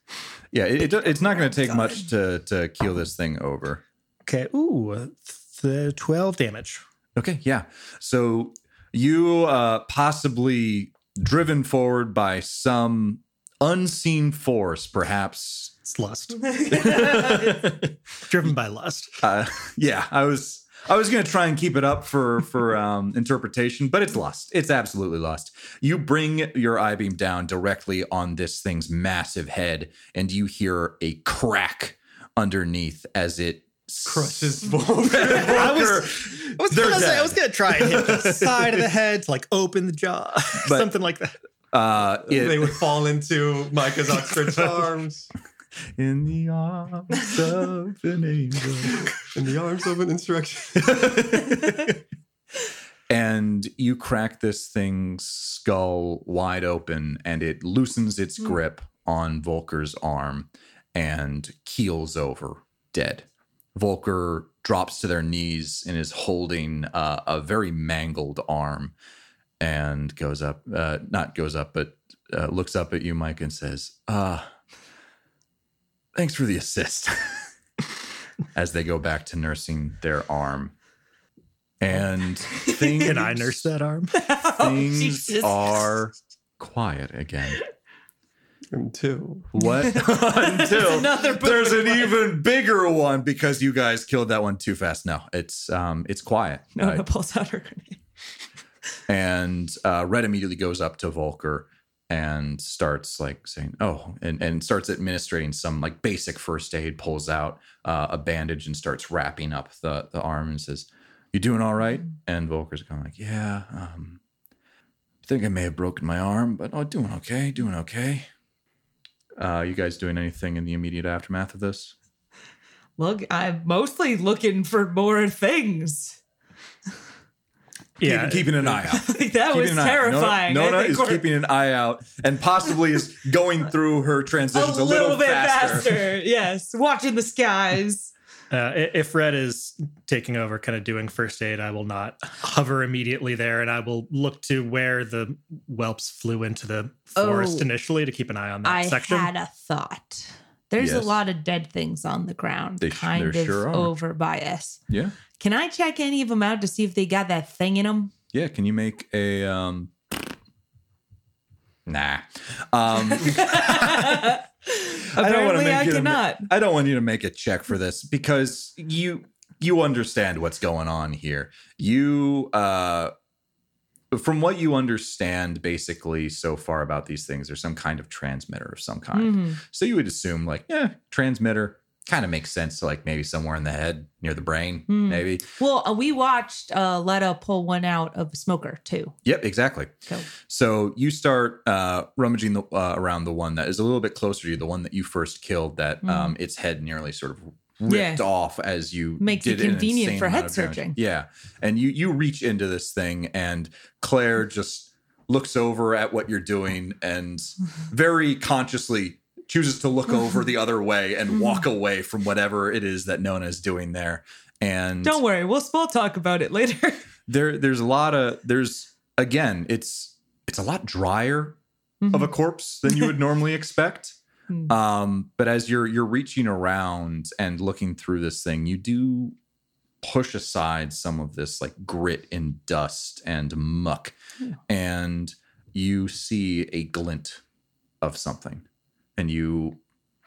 Yeah, it, it, it's not going to take much to to keel this thing over. Okay, ooh, the 12 damage. Okay, yeah. So you uh possibly driven forward by some unseen force, perhaps. It's lust, driven by lust. Uh, yeah, I was I was gonna try and keep it up for for um, interpretation, but it's lost. It's absolutely lost. You bring your eye beam down directly on this thing's massive head, and you hear a crack underneath as it Crushes Volker. I was, I was, gonna say, I was gonna try and hit the side of the head to like open the jaw, But- something like that. Uh, it- they would fall into Micah's outstretched arms in the arms of an angel. in the arms of an insurrection. and you crack this thing's skull wide open and it loosens its grip on Volker's arm and keels over dead. Volker drops to their knees and is holding uh, a very mangled arm and goes up, uh, not goes up, but uh, looks up at you, Mike, and says, uh, Thanks for the assist. As they go back to nursing their arm. And things, Can I nurse that arm? things Jesus. are quiet again. Until What? Until there's an one. even bigger one because you guys killed that one too fast. No, it's um it's quiet. Nona pulls out her grenade. and uh, Red immediately goes up to Volker and starts like saying, "Oh," and and starts administering some like basic first aid. Pulls out uh, a bandage and starts wrapping up the the arm and says, "You doing all right?" And Volker's kind of like, "Yeah, um, I think I may have broken my arm, but oh, doing okay, doing okay." Uh, you guys doing anything in the immediate aftermath of this? Look, I'm mostly looking for more things. Yeah, keeping, keeping an eye out. Like, that was Keeping an eye out. terrifying. Nona, Nona is we're keeping an eye out and possibly is going through her a transitions a, little, bit faster. faster. Yes, watching the skies. Uh, if Red is taking over, kind of doing first aid, I will not hover immediately there, and I will look to where the whelps flew into the forest Oh. initially to keep an eye on that I section. I had a thought. There's Yes. a lot of dead things on the ground, They kind of sure are. over by us. Yeah. Can I check any of them out to see if they got that thing in them? Yeah. Can you make a um Nah. Um I don't want to make I you to cannot. I don't want you to make a check for this because you you understand what's going on here. You uh from what you understand basically so far about these things, there's some kind of transmitter of some kind. Mhm. So you would assume like, yeah, transmitter kind of makes sense to like maybe somewhere in the head near the brain, Hmm. maybe. Well, uh, we watched uh, Letta pull one out of a smoker too. Yep, exactly. So So you start uh, rummaging the, uh, around the one that is a little bit closer to you, the one that you first killed. That Mm. um, its head nearly sort of ripped Yeah. off as you Makes it convenient for head searching. Yeah, and you you reach into this thing, and Claire just looks over at what you're doing, and very consciously chooses to look over the other way and walk away from whatever it is that Nona is doing there. And don't worry, we'll we'll talk about it later. there there's a lot of there's again it's it's a lot drier of a corpse than you would normally expect Hmm. um but as you're you're reaching around and looking through this thing you do push aside some of this like grit and dust and muck and you see a glint of something and you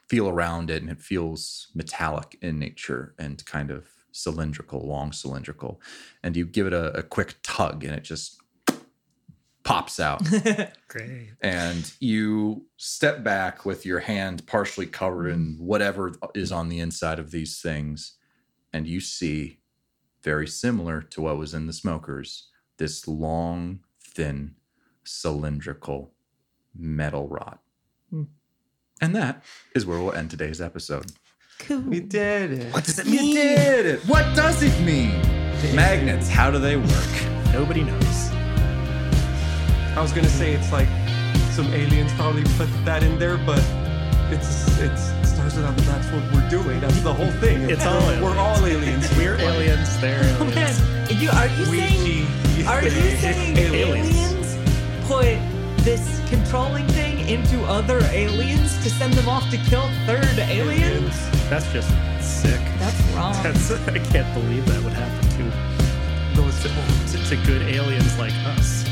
feel around it and it feels metallic in nature and kind of cylindrical long cylindrical and you give it a, a quick tug and it just pops out Great. and you step back with your hand partially covered in whatever is on the inside of these things and you see very similar to what was in the smokers this long thin cylindrical metal rod Hmm. And that is where we'll end today's episode cool. We did it. what does it mean you did it what does it mean magnets how do they work Nobody knows. I was gonna say it's like some aliens probably put that in there, but it's it's it starts with that. That's what we're doing. That's the whole thing. It's all we're all aliens. We're aliens. They're Oh, man, you, are you saying We are you saying Aliens. aliens put this controlling thing into other aliens to send them off to kill third aliens? That's just sick. That's wrong. That's I can't believe that would happen to those to, to good aliens like us.